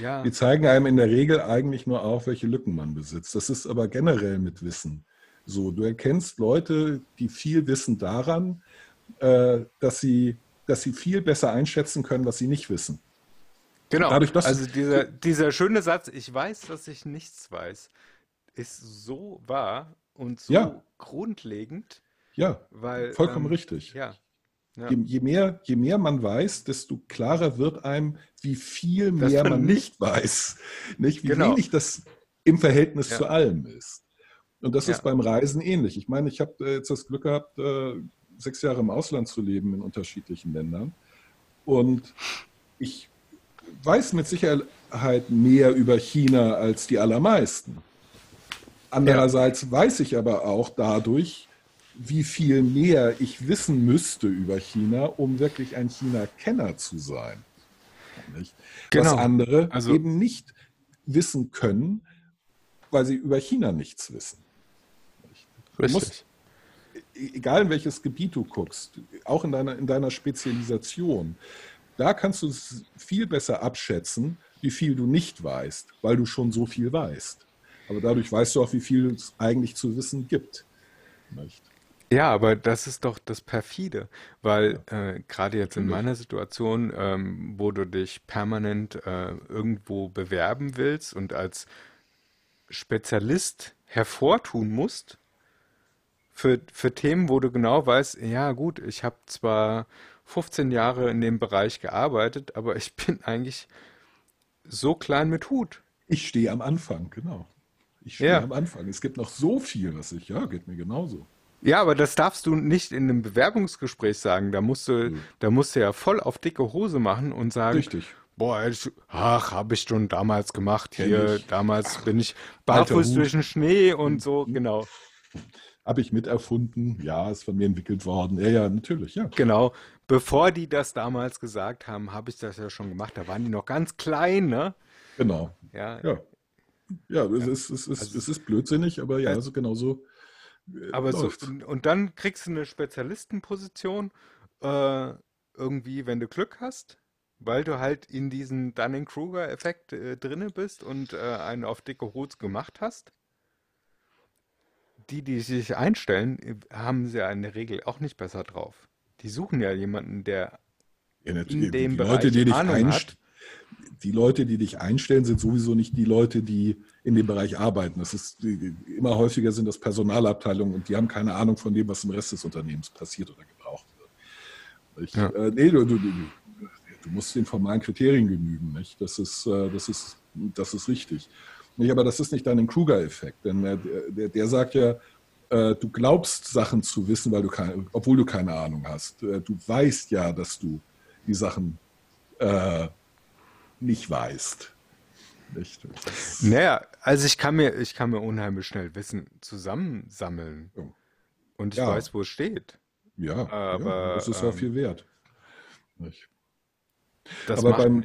ja, Die zeigen einem in der Regel eigentlich nur auf, welche Lücken man besitzt. Das ist aber generell mit Wissen so. Du erkennst Leute, die viel wissen daran, äh, dass sie dass sie viel besser einschätzen können, was sie nicht wissen. Genau. Dadurch, also dieser, dieser schöne Satz, ich weiß, dass ich nichts weiß, ist so wahr und so Ja. grundlegend, Ja, weil. vollkommen ähm, richtig. Ja. Ja. Je, je, mehr, je mehr man weiß, desto klarer wird einem, wie viel Dass mehr man man nicht- nicht weiß. Nicht? Wie Genau. wenig das im Verhältnis Ja. zu allem ist. Und das Ja. ist beim Reisen ähnlich. Ich meine, ich habe äh, jetzt das Glück gehabt, äh, sechs Jahre im Ausland zu leben in unterschiedlichen Ländern. Und ich weiß mit Sicherheit mehr über China als die allermeisten. Andererseits weiß ich aber auch dadurch, wie viel mehr ich wissen müsste über China, um wirklich ein China-Kenner zu sein. Nicht? Was Genau. andere Also- eben nicht wissen können, weil sie über China nichts wissen. Du musst, e- egal in welches Gebiet du guckst, auch in deiner, in deiner Spezialisation, da kannst du es viel besser abschätzen, wie viel du nicht weißt, weil du schon so viel weißt. Aber dadurch weißt du auch, wie viel es eigentlich zu wissen gibt. Nicht? Ja, aber das ist doch das Perfide, weil äh, gerade jetzt in meiner Situation, ähm, wo du dich permanent äh, irgendwo bewerben willst und als Spezialist hervortun musst für, für Themen, wo du genau weißt, ja gut, ich habe zwar 15 Jahre in dem Bereich gearbeitet, aber ich bin eigentlich so klein mit Hut. Ich stehe am Anfang, genau. Ich stehe Ja. am Anfang. Es gibt noch so viel, was ich, ja, geht mir genauso. Ja, aber das darfst du nicht in einem Bewerbungsgespräch sagen. Da musst du, da musst du ja voll auf dicke Hose machen und sagen, Richtig. boah, ich, ach, habe ich schon damals gemacht. Kenn Hier, ich. damals bin ich barfuß durch den Schnee und so, genau. Habe ich miterfunden? Ja, ist von mir entwickelt worden. Ja, ja, natürlich, ja. Genau. Bevor die das damals gesagt haben, habe ich das ja schon gemacht. Da waren die noch ganz klein, ne? Genau. Ja. Ja. Ja, es ist, es ist, Also- es ist blödsinnig, aber ja, also genauso. Äh, Aber so, und, dann kriegst du eine Spezialistenposition, äh, irgendwie, wenn du Glück hast, weil du halt in diesen Dunning-Kruger-Effekt äh, drinne bist und äh, einen auf dicke Hose gemacht hast. Die, die sich einstellen, äh, haben sie ja in der Regel auch nicht besser drauf. Die suchen ja jemanden, der Ja, in dem die Bereich Leute, die dich Ahnung hat. die Leute, die dich einstellen, sind sowieso nicht die Leute, die in dem Bereich arbeiten. Das ist immer häufiger sind das Personalabteilungen und die haben keine Ahnung von dem, was im Rest des Unternehmens passiert oder gebraucht wird. Ich, Ja. äh, nee, du, du, du, musst den formalen Kriterien genügen. Nicht? Das, ist, äh, das, ist, das ist richtig. Nicht, aber das ist nicht dann ein Kruger-Effekt, denn der, der, der sagt ja, äh, du glaubst Sachen zu wissen, weil du keine, obwohl du keine Ahnung hast. Äh, Du weißt ja, dass du die Sachen nicht weißt. Nicht? Naja, also ich kann mir, ich kann mir unheimlich schnell Wissen zusammensammeln. Ja. Und ich Ja. weiß, wo es steht. Ja, Aber, ja, das ist ja ähm, viel wert. Nicht? Das Aber beim-.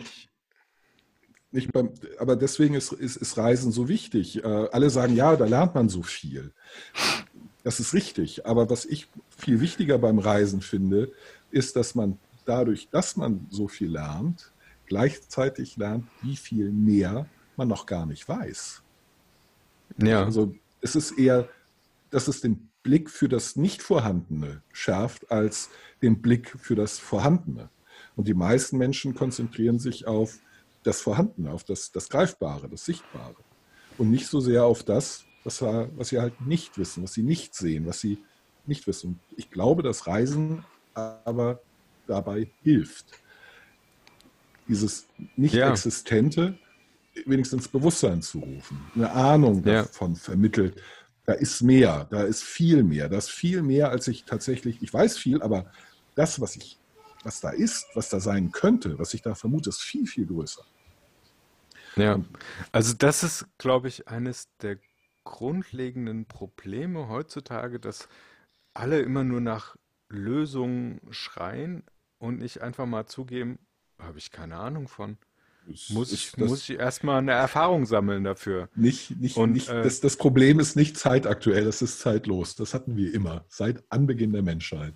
Nicht beim, aber deswegen ist, ist, ist Reisen so wichtig. Äh, alle sagen, ja, da lernt man so viel. Das ist richtig. Aber was ich viel wichtiger beim Reisen finde, ist, dass man dadurch, dass man so viel lernt, gleichzeitig lernt, wie viel mehr man noch gar nicht weiß. Ja. Also es ist eher, dass es den Blick für das Nicht-Vorhandene schärft, als den Blick für das Vorhandene. Und die meisten Menschen konzentrieren sich auf das Vorhandene, auf das, das Greifbare, das Sichtbare. Und nicht so sehr auf das, was, was sie halt nicht wissen, was sie nicht sehen, was sie nicht wissen. Und ich glaube, dass Reisen aber dabei hilft, dieses Nicht-Existente wenigstens Bewusstsein zu rufen, eine Ahnung Ja. davon vermittelt. Da ist mehr, da ist viel mehr, da ist viel mehr, als ich tatsächlich, ich weiß viel, aber das, was ich, was da ist, was da sein könnte, was ich da vermute, ist viel, viel größer. Ja, also das ist, glaube ich, eines der grundlegenden Probleme heutzutage, dass alle immer nur nach Lösungen schreien und nicht einfach mal zugeben, habe ich keine Ahnung von. Muss ich, muss ich erstmal eine Erfahrung sammeln dafür. nicht, nicht, Und, nicht, äh, das, das Problem ist nicht zeitaktuell, das ist zeitlos. Das hatten wir immer, seit Anbeginn der Menschheit.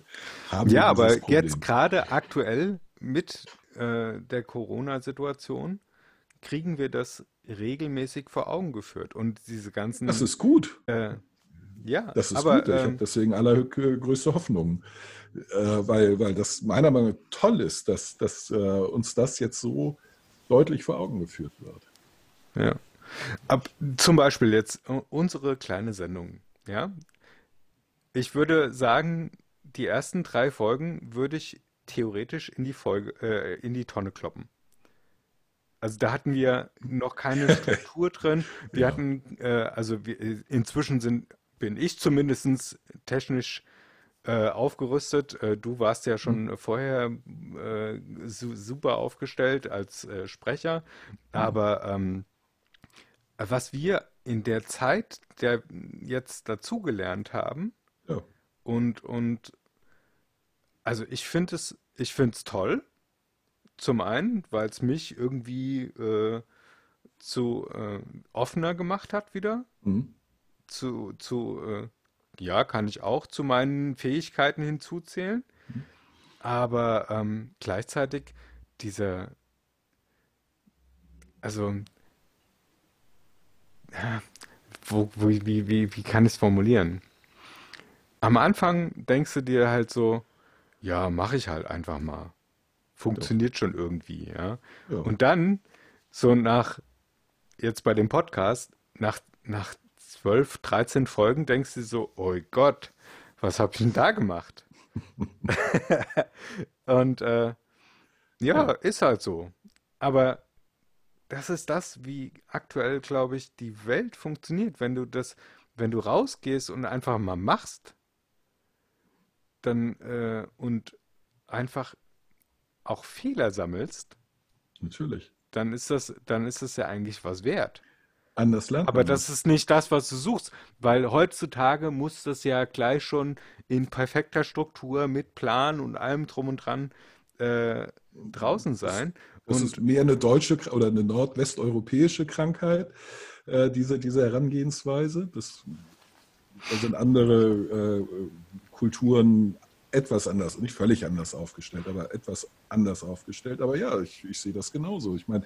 Ja, aber Problem. jetzt gerade aktuell mit äh, der Corona-Situation kriegen wir das regelmäßig vor Augen geführt. Und diese ganzen Das ist gut. äh, Ja, Das ist aber gut. Ich habe ähm, deswegen allergrößte Hoffnung, äh, weil, weil das meiner Meinung nach toll ist, dass, dass äh, uns das jetzt so deutlich vor Augen geführt wird. ja. Ab, zum Beispiel jetzt unsere kleine Sendung. Ja, ich würde sagen, die ersten drei Folgen würde ich theoretisch in die Folge, äh, in die Tonne kloppen. Also da hatten wir noch keine Struktur drin. Wir Ja. hatten, äh, also wir, inzwischen sind, bin ich zumindest technisch äh, aufgerüstet. Äh, du warst ja schon vorher äh, su super aufgestellt als äh, Sprecher. Aber ähm, was wir in der Zeit der jetzt dazugelernt haben Ja. und, und also ich finde es, ich finde es toll. Zum einen, weil es mich irgendwie äh, zu offener gemacht hat wieder. Mhm. Zu, zu ja, kann ich auch zu meinen Fähigkeiten hinzuzählen. Aber ähm, gleichzeitig dieser, also, ja, wo, wo, wie, wie, wie kann ich es formulieren? Am Anfang denkst du dir halt so, ja, mache ich halt einfach mal. Funktioniert schon irgendwie, ja. Ja. Und dann, so nach, jetzt bei dem Podcast, nach, nach 12, 13 Folgen denkst du so, oh Gott, was habe ich denn da gemacht? Und äh, ja, Ja. ist halt so. Aber das ist das, wie aktuell, glaube ich, die Welt funktioniert. Wenn du das, wenn du rausgehst und einfach mal machst, dann äh, und einfach auch Fehler sammelst, Natürlich. dann ist das, dann ist es ja eigentlich was wert. Anders lernt Aber man das ist nicht das, was du suchst, weil heutzutage muss das ja gleich schon in perfekter Struktur mit Plan und allem drum und dran äh, draußen sein. Das Und ist mehr eine deutsche oder eine nordwesteuropäische Krankheit, äh, diese, diese Herangehensweise. Das, da sind andere äh, Kulturen etwas anders, nicht völlig anders aufgestellt, aber etwas anders aufgestellt. Aber ja, ich, ich sehe das genauso. Ich meine,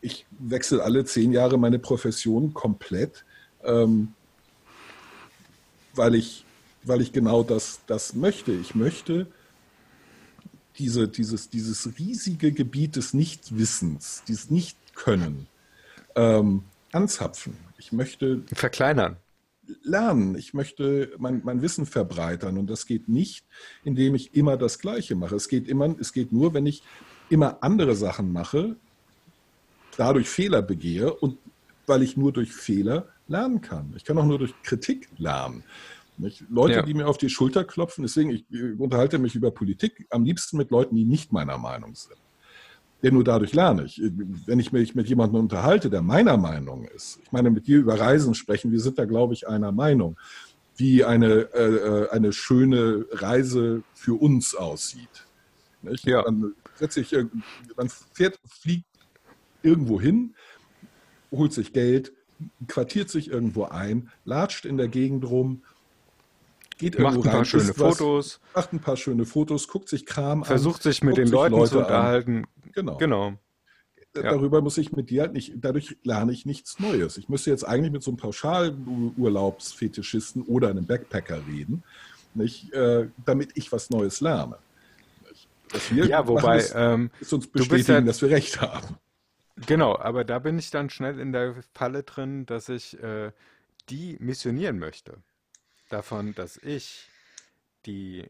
ich wechsle alle zehn Jahre meine Profession komplett, ähm, weil, ich, weil ich genau das, das möchte. Ich möchte diese, dieses, dieses riesige Gebiet des Nichtwissens, dieses Nichtkönnen ähm, anzapfen. Ich möchte verkleinern. lernen, ich möchte mein, mein Wissen verbreitern und das geht nicht, indem ich immer das Gleiche mache. Es geht, immer, es geht nur, wenn ich immer andere Sachen mache, dadurch Fehler begehe und weil ich nur durch Fehler lernen kann. Ich kann auch nur durch Kritik lernen. Nicht? Leute, Ja. die mir auf die Schulter klopfen, deswegen, ich äh, unterhalte mich über Politik am liebsten mit Leuten, die nicht meiner Meinung sind. Denn nur dadurch lerne ich. Wenn ich mich mit jemandem unterhalte, der meiner Meinung ist, ich meine, mit dir über Reisen sprechen, wir sind da, glaube ich, einer Meinung, wie eine, äh, äh, eine schöne Reise für uns aussieht. Nicht? Ja. Man, setzt sich, irg- man fährt, fliegt irgendwo hin, holt sich Geld, quartiert sich irgendwo ein, latscht in der Gegend rum, geht Macht irgendwo ein paar rein, schöne isst was, Fotos, macht ein paar schöne Fotos, guckt sich Kram an. versucht sich mit den sich Leuten Leute zu an. unterhalten. Genau. Genau. Ja. Darüber muss ich mit dir halt nicht, dadurch lerne ich nichts Neues. Ich müsste jetzt eigentlich mit so einem Pauschalurlaubsfetischisten oder einem Backpacker reden, nicht, äh, damit ich was Neues lerne. Nicht? Was wir Ja, machen, wobei, ist, ähm, ist uns bestätigen, ja- dass wir recht haben. Genau, aber da bin ich dann schnell in der Falle drin, dass ich äh, die missionieren möchte. Davon, dass ich die,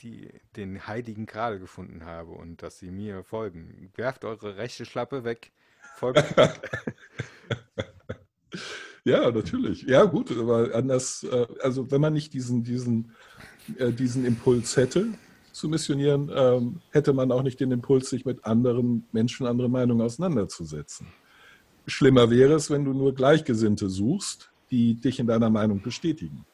die, den heiligen Gral gefunden habe und dass sie mir folgen. Werft eure rechte Schlappe weg, folgt. Ja, natürlich. Ja, gut, aber anders, äh, also wenn man nicht diesen, diesen, äh, diesen Impuls hätte, zu missionieren, ähm, hätte man auch nicht den Impuls, sich mit anderen Menschen, andere Meinungen auseinanderzusetzen. Schlimmer wäre es, wenn du nur Gleichgesinnte suchst, die dich in deiner Meinung bestätigen.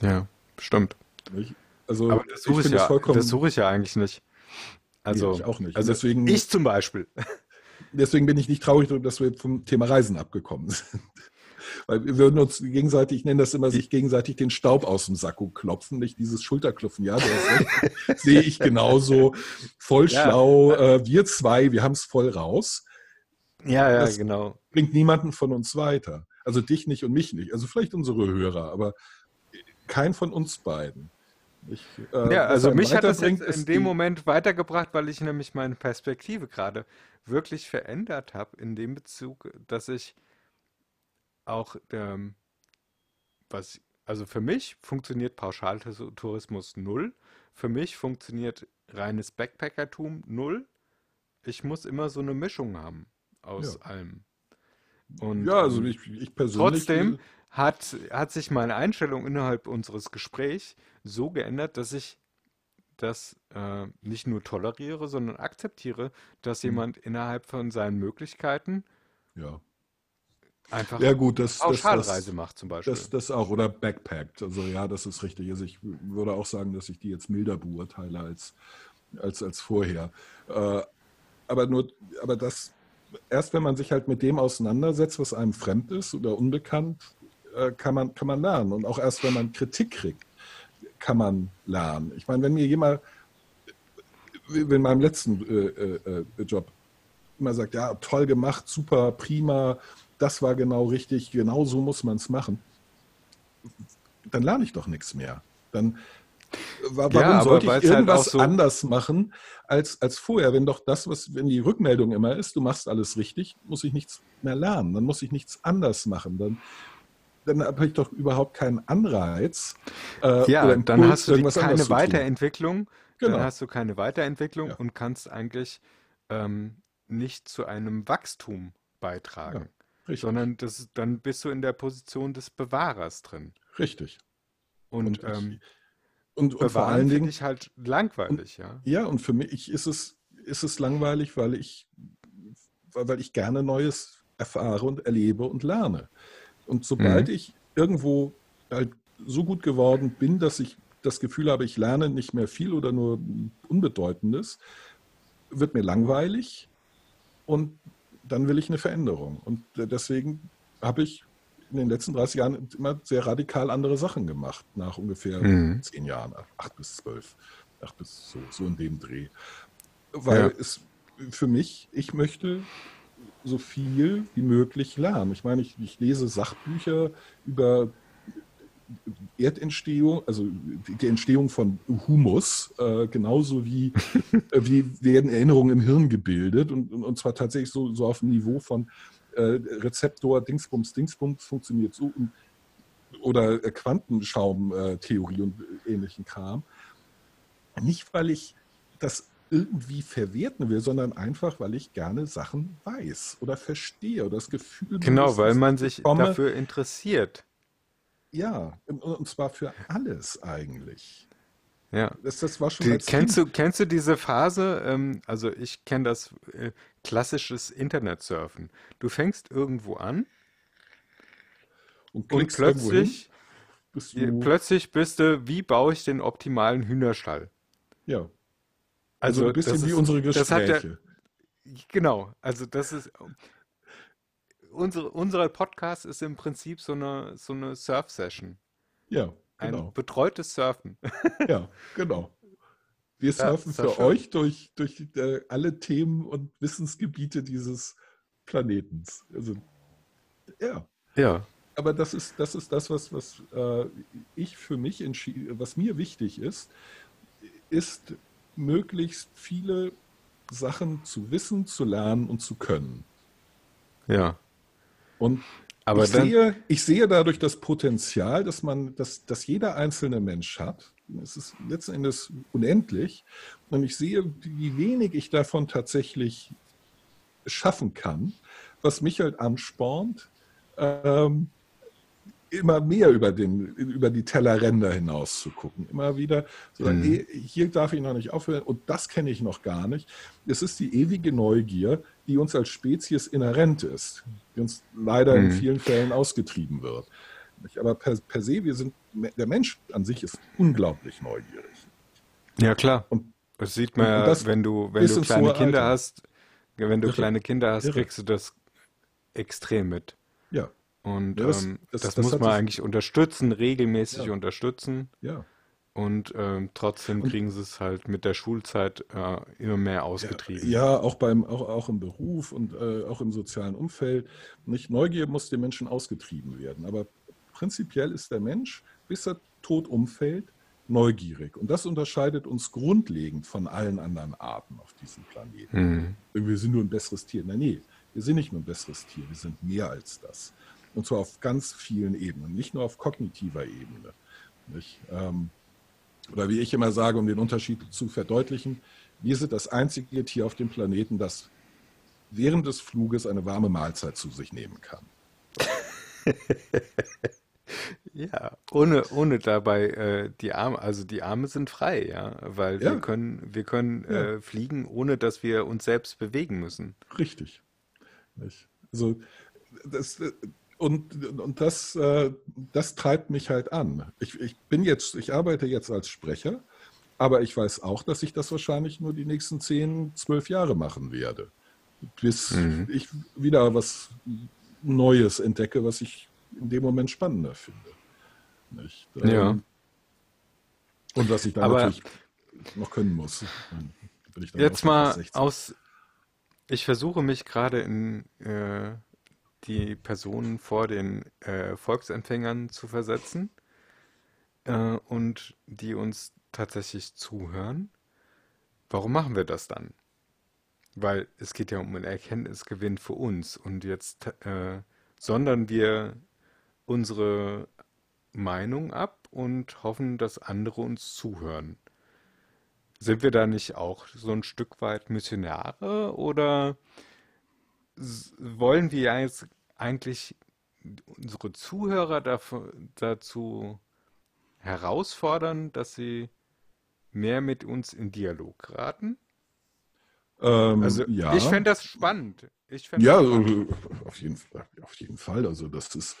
Ja, stimmt. Nicht? Also Aber das suche ich, finde es ja, vollkommen, das suche ich ja eigentlich nicht. Also, ich auch nicht. also Deswegen- ich zum Beispiel. deswegen bin ich nicht traurig, dass wir vom Thema Reisen abgekommen sind. Weil wir würden uns gegenseitig, ich nenne das immer, sich gegenseitig den Staub aus dem Sakko klopfen, nicht dieses Schulterklopfen. Ja, recht. Sehe ich genauso. Voll Ja. schlau. Äh, wir zwei, wir haben es voll raus. Ja, ja, Das- genau. Bringt niemanden von uns weiter. Also dich nicht und mich nicht. Also vielleicht unsere Hörer, aber kein von uns beiden. Ich, äh, Ja, also mich hat das in dem Moment weitergebracht, weil ich nämlich meine Perspektive gerade wirklich verändert habe in dem Bezug, dass ich auch, ähm, was, also für mich funktioniert Pauschaltourismus null, für mich funktioniert reines Backpackertum null. Ich muss immer so eine Mischung haben aus Ja. allem. Und Ja, also ähm, ich, ich persönlich. Trotzdem hat, hat sich meine Einstellung innerhalb unseres Gesprächs so geändert, dass ich das äh, nicht nur toleriere, sondern akzeptiere, dass Mhm. jemand innerhalb von seinen Möglichkeiten Ja. Einfach ja, gut, das, Pauschalreise das, macht zum Beispiel. das, das auch. Oder backpackt. Also ja, das ist richtig. Also ich würde auch sagen, dass ich die jetzt milder beurteile als, als, als vorher. Äh, aber nur, aber das, erst wenn man sich halt mit dem auseinandersetzt, was einem fremd ist oder unbekannt, äh, kann man, kann man lernen. Und auch erst wenn man Kritik kriegt, kann man lernen. Ich meine, wenn mir jemand, in meinem letzten äh, äh, äh, Job, immer sagt, ja, toll gemacht, super, prima, das war genau richtig, genau so muss man es machen, dann lerne ich doch nichts mehr. Dann, wa- warum aber sollte ich halt irgendwas auch so- anders machen als, als vorher? Wenn doch das, was, wenn die Rückmeldung immer ist, du machst alles richtig, muss ich nichts mehr lernen, dann muss ich nichts anders machen. Dann, dann habe ich doch überhaupt keinen Anreiz. äh, Ja, oder dann Impuls, hast du keine. Weiterentwicklung. Genau. Dann hast du keine Weiterentwicklung Ja. und kannst eigentlich ähm, nicht zu einem Wachstum beitragen, Richtig. sondern das, dann bist du in der Position des Bewahrers drin. Richtig. Und, ich- ähm, und, und vor allen Dingen, ich halt langweilig, ja. ja, und für mich ist es, ist es langweilig, weil ich, weil weil ich gerne Neues erfahre und erlebe und lerne. Und sobald Mhm. ich irgendwo halt so gut geworden bin, dass ich das Gefühl habe, ich lerne nicht mehr viel oder nur Unbedeutendes, wird mir langweilig und dann will ich eine Veränderung. Und deswegen habe ich in den letzten 30 Jahren immer sehr radikal andere Sachen gemacht, nach ungefähr Mhm. zehn Jahren, acht bis zwölf, acht bis so, so in dem Dreh. Weil Ja. es für mich, ich möchte so viel wie möglich lernen. Ich meine, ich, ich lese Sachbücher über Erdentstehung, also die Entstehung von Humus, äh, genauso wie, äh, wie werden Erinnerungen im Hirn gebildet und, und, zwar tatsächlich so, so auf dem Niveau von äh, Rezeptor, Dingsbums, Dingsbums funktioniert so und, oder äh, Quantenschaumtheorie und ähnlichen Kram. Nicht, weil ich das irgendwie verwerten will, sondern einfach, weil ich gerne Sachen weiß oder verstehe oder das Gefühl Genau, weil man sich dafür interessiert. Ja, und, zwar für alles eigentlich. Ja. Das, das war schon Die, kennst Kind. du, kennst du diese Phase? Ähm, also ich kenne das äh, klassisches Internetsurfen. Du fängst irgendwo an und und plötzlich, bist du, plötzlich bist du, wie baue ich den optimalen Hühnerstall? ja, also, ein bisschen das wie ist- unsere hat ja, Gespräche. genau, also das ist, unsere, unser Podcast ist im Prinzip so eine, so eine Surf-Session. Ja, Ein genau. betreutes Surfen. Ja, genau. Wir Ja, surfen doch für schön. euch durch, durch äh, alle Themen und Wissensgebiete dieses Planetens. Also, ja. Ja. Aber das ist das, ist das was, was äh, ich für mich entschieden, was mir wichtig ist, ist möglichst viele Sachen zu wissen, zu lernen und zu können. Ja. Und Aber ich, dann, sehe, ich sehe dadurch das Potenzial, dass man, dass, dass jeder einzelne Mensch hat. Es ist letzten Endes unendlich. Und ich sehe, wie wenig ich davon tatsächlich schaffen kann, was mich halt anspornt, ähm, immer mehr über, den, über die Tellerränder hinaus zu gucken. Immer wieder zu sagen, Mhm. hey, hier darf ich noch nicht aufhören und das kenne ich noch gar nicht. Es ist die ewige Neugier, die uns als Spezies inhärent ist, die uns leider in Mhm. vielen Fällen ausgetrieben wird. Aber per, per se, wir sind, der Mensch an sich ist unglaublich neugierig. ja klar. Und- Das sieht man ja, wenn du, wenn du kleine Kinder Alter. hast, wenn du Irre. kleine Kinder hast, Irre. kriegst du das extrem mit. Ja, Und Ja, das- ähm, das- das, das muss man eigentlich unterstützen, regelmäßig Ja. unterstützen. ja. Und ähm, trotzdem kriegen sie es halt mit der Schulzeit äh, immer mehr ja, ausgetrieben. ja, auch beim, auch, auch im Beruf und äh, auch im sozialen Umfeld. Nicht Neugier muss dem Menschen ausgetrieben werden. Aber prinzipiell ist der Mensch, bis er tot umfällt, neugierig. Und das unterscheidet uns grundlegend von allen anderen Arten auf diesem Planeten. Hm. Wir sind nur ein besseres Tier. Nein, nee, wir sind nicht nur ein besseres Tier, wir sind mehr als das. Und zwar auf ganz vielen Ebenen, nicht nur auf kognitiver Ebene. Nicht? Ähm, oder wie ich immer sage, um den Unterschied zu verdeutlichen, wir sind das einzige Tier auf dem Planeten, das während des Fluges eine warme Mahlzeit zu sich nehmen kann. Ja, ohne, ohne dabei äh, die Arme, also die Arme sind frei, ja, weil wir Ja, können, wir können ja, äh, fliegen, ohne dass wir uns selbst bewegen müssen. richtig. Also das, äh, und, und das, äh, das treibt mich halt an. Ich, ich bin jetzt, ich arbeite jetzt als Sprecher, aber ich weiß auch, dass ich das wahrscheinlich nur die nächsten 10, 12 Jahre machen werde, bis Mhm. ich wieder was Neues entdecke, was ich in dem Moment spannender finde. Nicht? Ja, Ähm, und was ich dann aber natürlich noch können muss. Jetzt mal 60. aus, ich versuche mich gerade in äh, die Personen vor den äh, Volksempfängern zu versetzen äh, und die uns tatsächlich zuhören. Warum machen wir das dann? Weil es geht ja um einen Erkenntnisgewinn für uns und jetzt äh, sondern wir unsere Meinung ab und hoffen, dass andere uns zuhören. Sind wir da nicht auch so ein Stück weit Missionare oder wollen wir jetzt eigentlich unsere Zuhörer dafür, dazu herausfordern, dass sie mehr mit uns in Dialog geraten? Ähm, Also ich ja, fände das spannend. Ich fände ja, das spannend. äh, auf jeden, Fall- auf jeden Fall. Also das ist,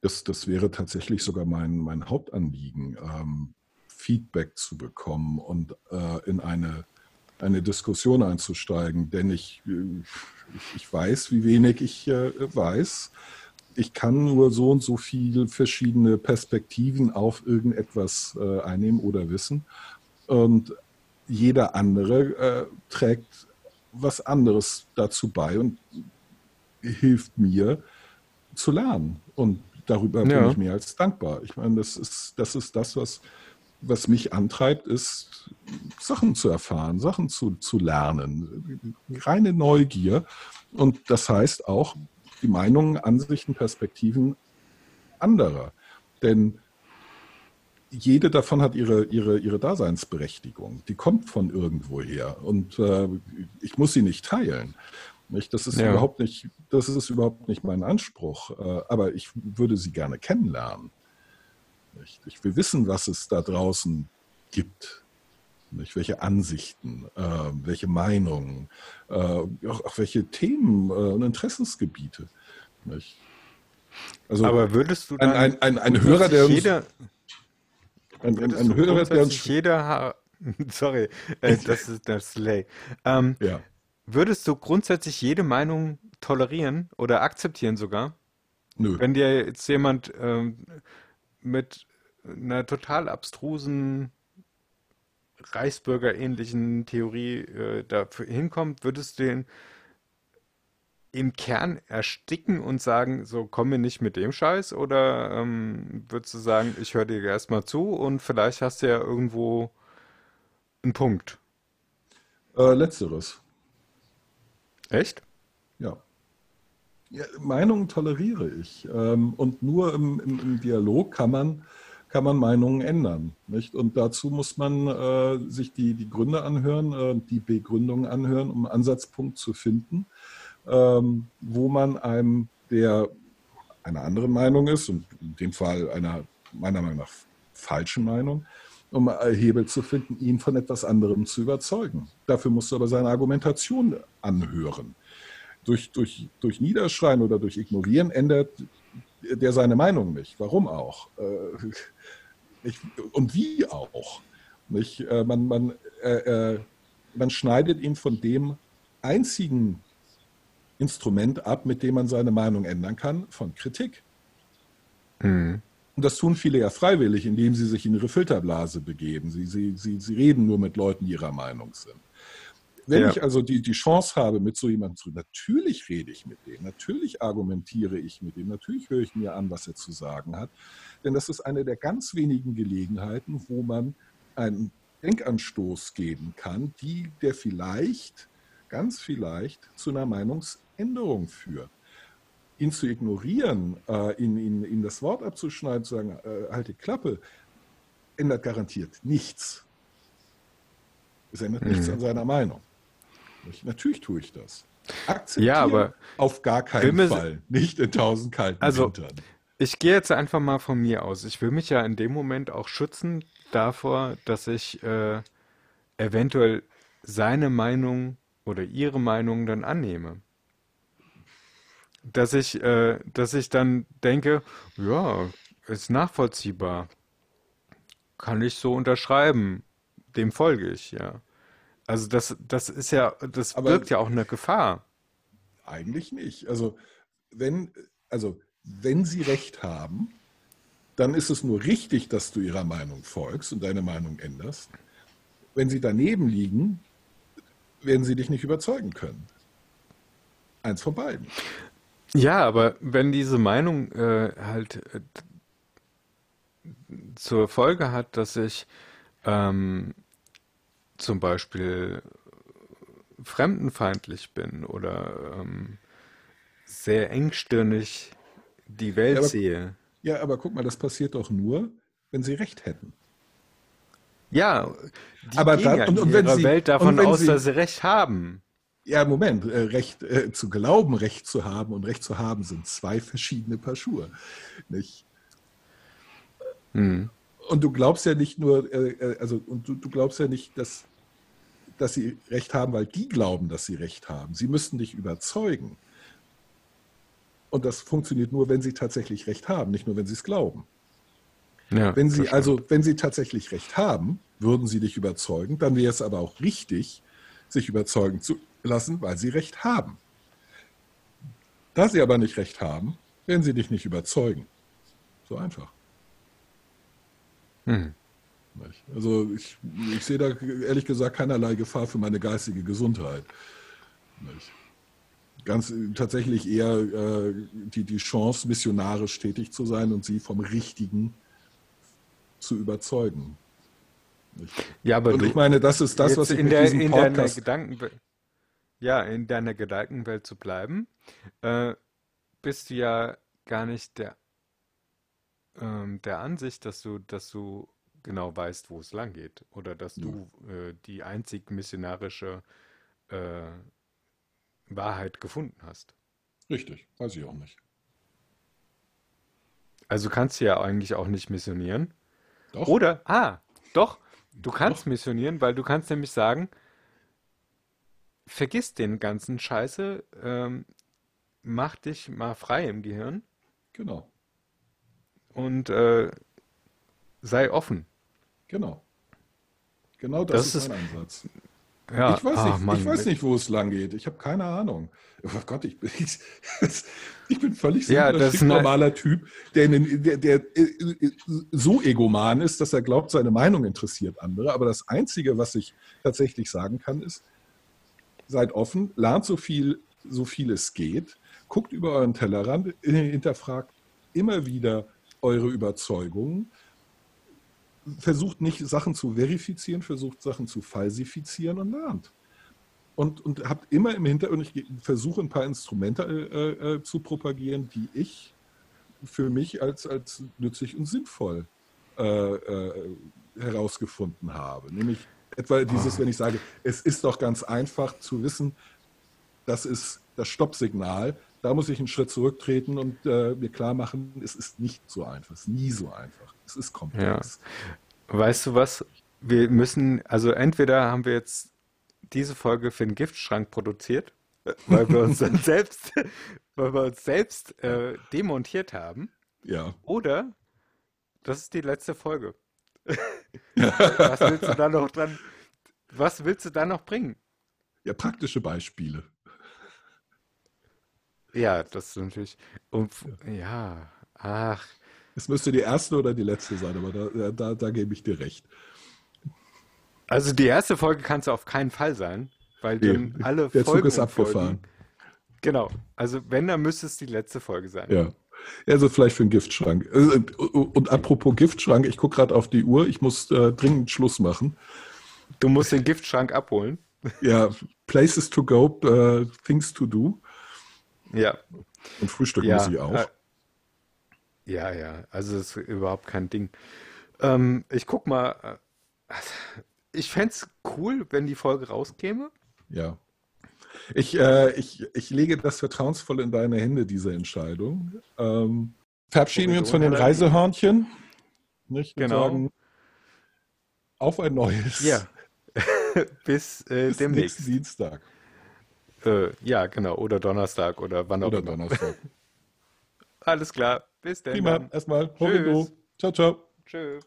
das, das wäre tatsächlich sogar mein, mein Hauptanliegen, ähm, Feedback zu bekommen und äh, in eine, eine Diskussion einzusteigen, denn ich, äh, ich, ich weiß, wie wenig ich äh, weiß. Ich kann nur so und so viele verschiedene Perspektiven auf irgendetwas äh, einnehmen oder wissen. Und jeder andere trägt was anderes dazu bei und hilft mir zu lernen. Und darüber bin Ja. ich mehr als dankbar. Ich meine, das ist das, ist das was, was mich antreibt, ist Sachen zu erfahren, Sachen zu, zu lernen. Reine Neugier. Und das heißt auch die Meinungen, Ansichten, Perspektiven anderer. Denn jede davon hat ihre, ihre, ihre Daseinsberechtigung. Die kommt von irgendwoher. Und äh, ich muss sie nicht teilen. Nicht? Das, ist Ja. überhaupt nicht, das ist überhaupt nicht mein Anspruch. Äh, aber ich würde sie gerne kennenlernen. Nicht? Ich will wissen, was es da draußen gibt. Nicht? Welche Ansichten, äh, welche Meinungen, äh, auch, auch welche Themen äh, und Interessensgebiete. Nicht? Also Aber würdest du ein, dann ein, ein, ein Hörer, der uns, jeder, ein, ein, ein Hörer, der uns jeder, sorry, äh, das ist das Slay. Ähm, Ja. würdest du grundsätzlich jede Meinung tolerieren oder akzeptieren sogar? Nö. Wenn dir jetzt jemand ähm, mit einer total abstrusen Reichsbürger-ähnlichen Theorie äh, dafür hinkommt, würdest du den im Kern ersticken und sagen, so komm mir nicht mit dem Scheiß? Oder ähm, würdest du sagen, ich höre dir erstmal zu und vielleicht hast du ja irgendwo einen Punkt? Äh, letzteres. Echt? Ja. Meinungen toleriere ich. Ähm, und nur im, im, im Dialog kann man, kann man Meinungen ändern. Nicht? Und dazu muss man äh, sich die, die Gründe anhören, äh, die Begründungen anhören, um einen Ansatzpunkt zu finden, ähm, wo man einem, der einer anderen Meinung ist, und in dem Fall einer meiner Meinung nach falschen Meinung, um äh, Hebel zu finden, ihn von etwas anderem zu überzeugen. Dafür musst du aber seine Argumentation anhören. Durch, durch, durch Niederschreien oder durch Ignorieren ändert der seine Meinung nicht. Warum auch? Äh, ich, und wie auch? Nicht? Äh, man, man, äh, äh, man schneidet ihn von dem einzigen Instrument ab, mit dem man seine Meinung ändern kann, von Kritik. Hm. Und das tun viele ja freiwillig, indem sie sich in ihre Filterblase begeben. Sie, sie, sie, sie reden nur mit Leuten, die ihrer Meinung sind. Wenn Ja. ich also die, die Chance habe, mit so jemandem zu, natürlich rede ich mit dem, natürlich argumentiere ich mit dem, natürlich höre ich mir an, was er zu sagen hat. Denn das ist eine der ganz wenigen Gelegenheiten, wo man einen Denkanstoß geben kann, die der vielleicht, ganz vielleicht, zu einer Meinungsänderung führt. Ihn zu ignorieren, äh, ihn, ihn, ihm das Wort abzuschneiden, zu sagen, äh, halt die Klappe, ändert garantiert nichts. Es ändert nichts Mhm. an seiner Meinung. Ich, natürlich tue ich das. Akzeptieren Ja, aber auf gar keinen Fall. Nicht in tausend kalten Also, Wintern. Ich gehe jetzt einfach mal von mir aus. Ich will mich ja in dem Moment auch schützen davor, dass ich äh, eventuell seine Meinung oder ihre Meinung dann annehme. Dass ich, äh, dass ich dann denke, ja, ist nachvollziehbar. Kann ich so unterschreiben. Dem folge ich, ja. Also das, das ist ja, das Aber- birgt ja auch eine Gefahr. Eigentlich nicht. Also wenn, also wenn sie recht haben, dann ist es nur richtig, dass du ihrer Meinung folgst und deine Meinung änderst. Wenn sie daneben liegen, werden sie dich nicht überzeugen können. Eins von beiden. Ja, aber wenn diese Meinung äh, halt äh, zur Folge hat, dass ich ähm, zum Beispiel fremdenfeindlich bin oder ähm, sehr engstirnig die Welt Ja, aber- sehe. Ja, aber guck mal, das passiert doch nur, wenn sie recht hätten. Ja, die Aber gehen dann- ja und- und wenn sie- Welt davon aus, sie- dass sie recht haben. Ja, Moment, äh, Recht äh, zu glauben, Recht zu haben und Recht zu haben sind zwei verschiedene Paar Schuhe. Nicht? Hm. Und du glaubst ja nicht nur, äh, äh, also und du, du glaubst ja nicht, dass, dass sie Recht haben, weil die glauben, dass sie Recht haben. Sie müssten dich überzeugen. Und das funktioniert nur, wenn sie tatsächlich Recht haben, nicht nur, wenn sie es glauben. Ja, Wenn sie also, wenn sie tatsächlich Recht haben, würden sie dich überzeugen, dann wäre es aber auch richtig, sich überzeugen zu lassen, weil sie Recht haben. Da sie aber nicht Recht haben, werden sie dich nicht überzeugen. So einfach. Hm. Also ich, ich sehe da ehrlich gesagt keinerlei Gefahr für meine geistige Gesundheit. Nicht? Ganz tatsächlich eher äh, die, die Chance, missionarisch tätig zu sein und sie vom Richtigen zu überzeugen. Nicht? Ja, aber und ich meine, das ist das, was ich in der, in deiner. Gedankenwelt, ja, in deiner Gedankenwelt zu bleiben, äh, bist du ja gar nicht der, ähm, der Ansicht, dass du, dass du genau weißt, wo es lang geht, oder dass du äh, die einzig missionarische äh, Wahrheit gefunden hast. Richtig, weiß ich auch nicht. Also kannst du ja eigentlich auch nicht missionieren. Doch, Oder, ah, doch, du kannst missionieren, weil du kannst nämlich sagen, vergiss den ganzen Scheiße, ähm, mach dich mal frei im Gehirn genau, und äh, sei offen. genau. Genau das, Das ist ist- mein Ansatz. Ja, ich, weiß ah, nicht, Mann, ich weiß nicht, wo es lang geht. Ich habe keine Ahnung. Oh Gott, ich bin, ich, ich bin völlig Ja, normaler Typ, der, der, der äh, so egoman ist, dass er glaubt, seine Meinung interessiert andere. Aber das Einzige, was ich tatsächlich sagen kann, ist, seid offen, lernt so viel, so viel es geht, guckt über euren Tellerrand, äh, hinterfragt immer wieder eure Überzeugungen, versucht nicht Sachen zu verifizieren, versucht Sachen zu falsifizieren und lernt. Und, und habt immer im Hintergrund, ich versuche ein paar Instrumente äh, äh, zu propagieren, die ich für mich als, als nützlich und sinnvoll äh, äh, herausgefunden habe. Nämlich etwa dieses, wenn ich sage, es ist doch ganz einfach zu wissen, das ist das Stoppsignal, da muss ich einen Schritt zurücktreten und äh, mir klar machen, es ist nicht so einfach, es ist nie so einfach, es ist komplex. Weißt du was? Wir müssen, also entweder haben wir jetzt diese Folge für den Giftschrank produziert, äh, weil wir uns dann selbst, weil wir uns selbst äh, demontiert haben, Ja. oder das ist die letzte Folge. Was willst du da noch dran? Was willst du da noch bringen? ja, praktische Beispiele. Ja, das ist natürlich. Und, ja, ach, Es müsste die erste oder die letzte sein, aber da, da, da gebe ich dir recht. Also die erste Folge kann es auf keinen Fall sein, weil dann Nee, alle der Zug Folgen ist und abgefahren. Folgen- Genau. Also wenn, dann müsste es die letzte Folge sein. Ja. Also vielleicht für einen Giftschrank. Äh, Und apropos Giftschrank, ich gucke gerade auf die Uhr, ich muss äh, dringend Schluss machen. Du musst den Giftschrank abholen. Ja, Places to go, äh, Things to do. Ja. Und Frühstück Ja, muss ich auch. äh, Ja, ja. Also das ist überhaupt kein Ding. Ähm, ich guck mal. äh, Ich fände es cool, wenn die Folge rauskäme. Ja. Ich, äh, ich, ich lege das vertrauensvoll in deine Hände, diese Entscheidung. Ähm, verabschieden wir uns von den Reisehörnchen. Nicht? Genau. sagen, auf ein neues. Ja. Bis äh, Bis demnächst. nächsten Dienstag Äh, ja, genau. Oder Donnerstag oder wann auch oder immer. Donnerstag. Alles klar. Bis dann. Prima. Erstmal. Tschüss. Ciao, ciao. Tschüss.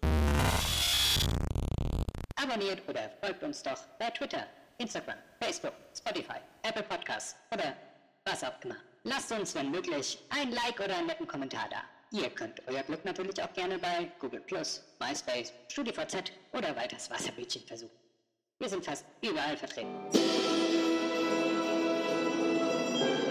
Abonniert oder folgt uns doch bei Twitter, Instagram, Facebook, Spotify, Apple Podcasts oder was auch immer. Lasst uns, wenn möglich, ein Like oder einen netten Kommentar da. Ihr könnt euer Glück natürlich auch gerne bei Google+, MySpace, StudiVZ oder weiters Wasserbildchen versuchen. Wir sind fast überall vertreten. Thank you.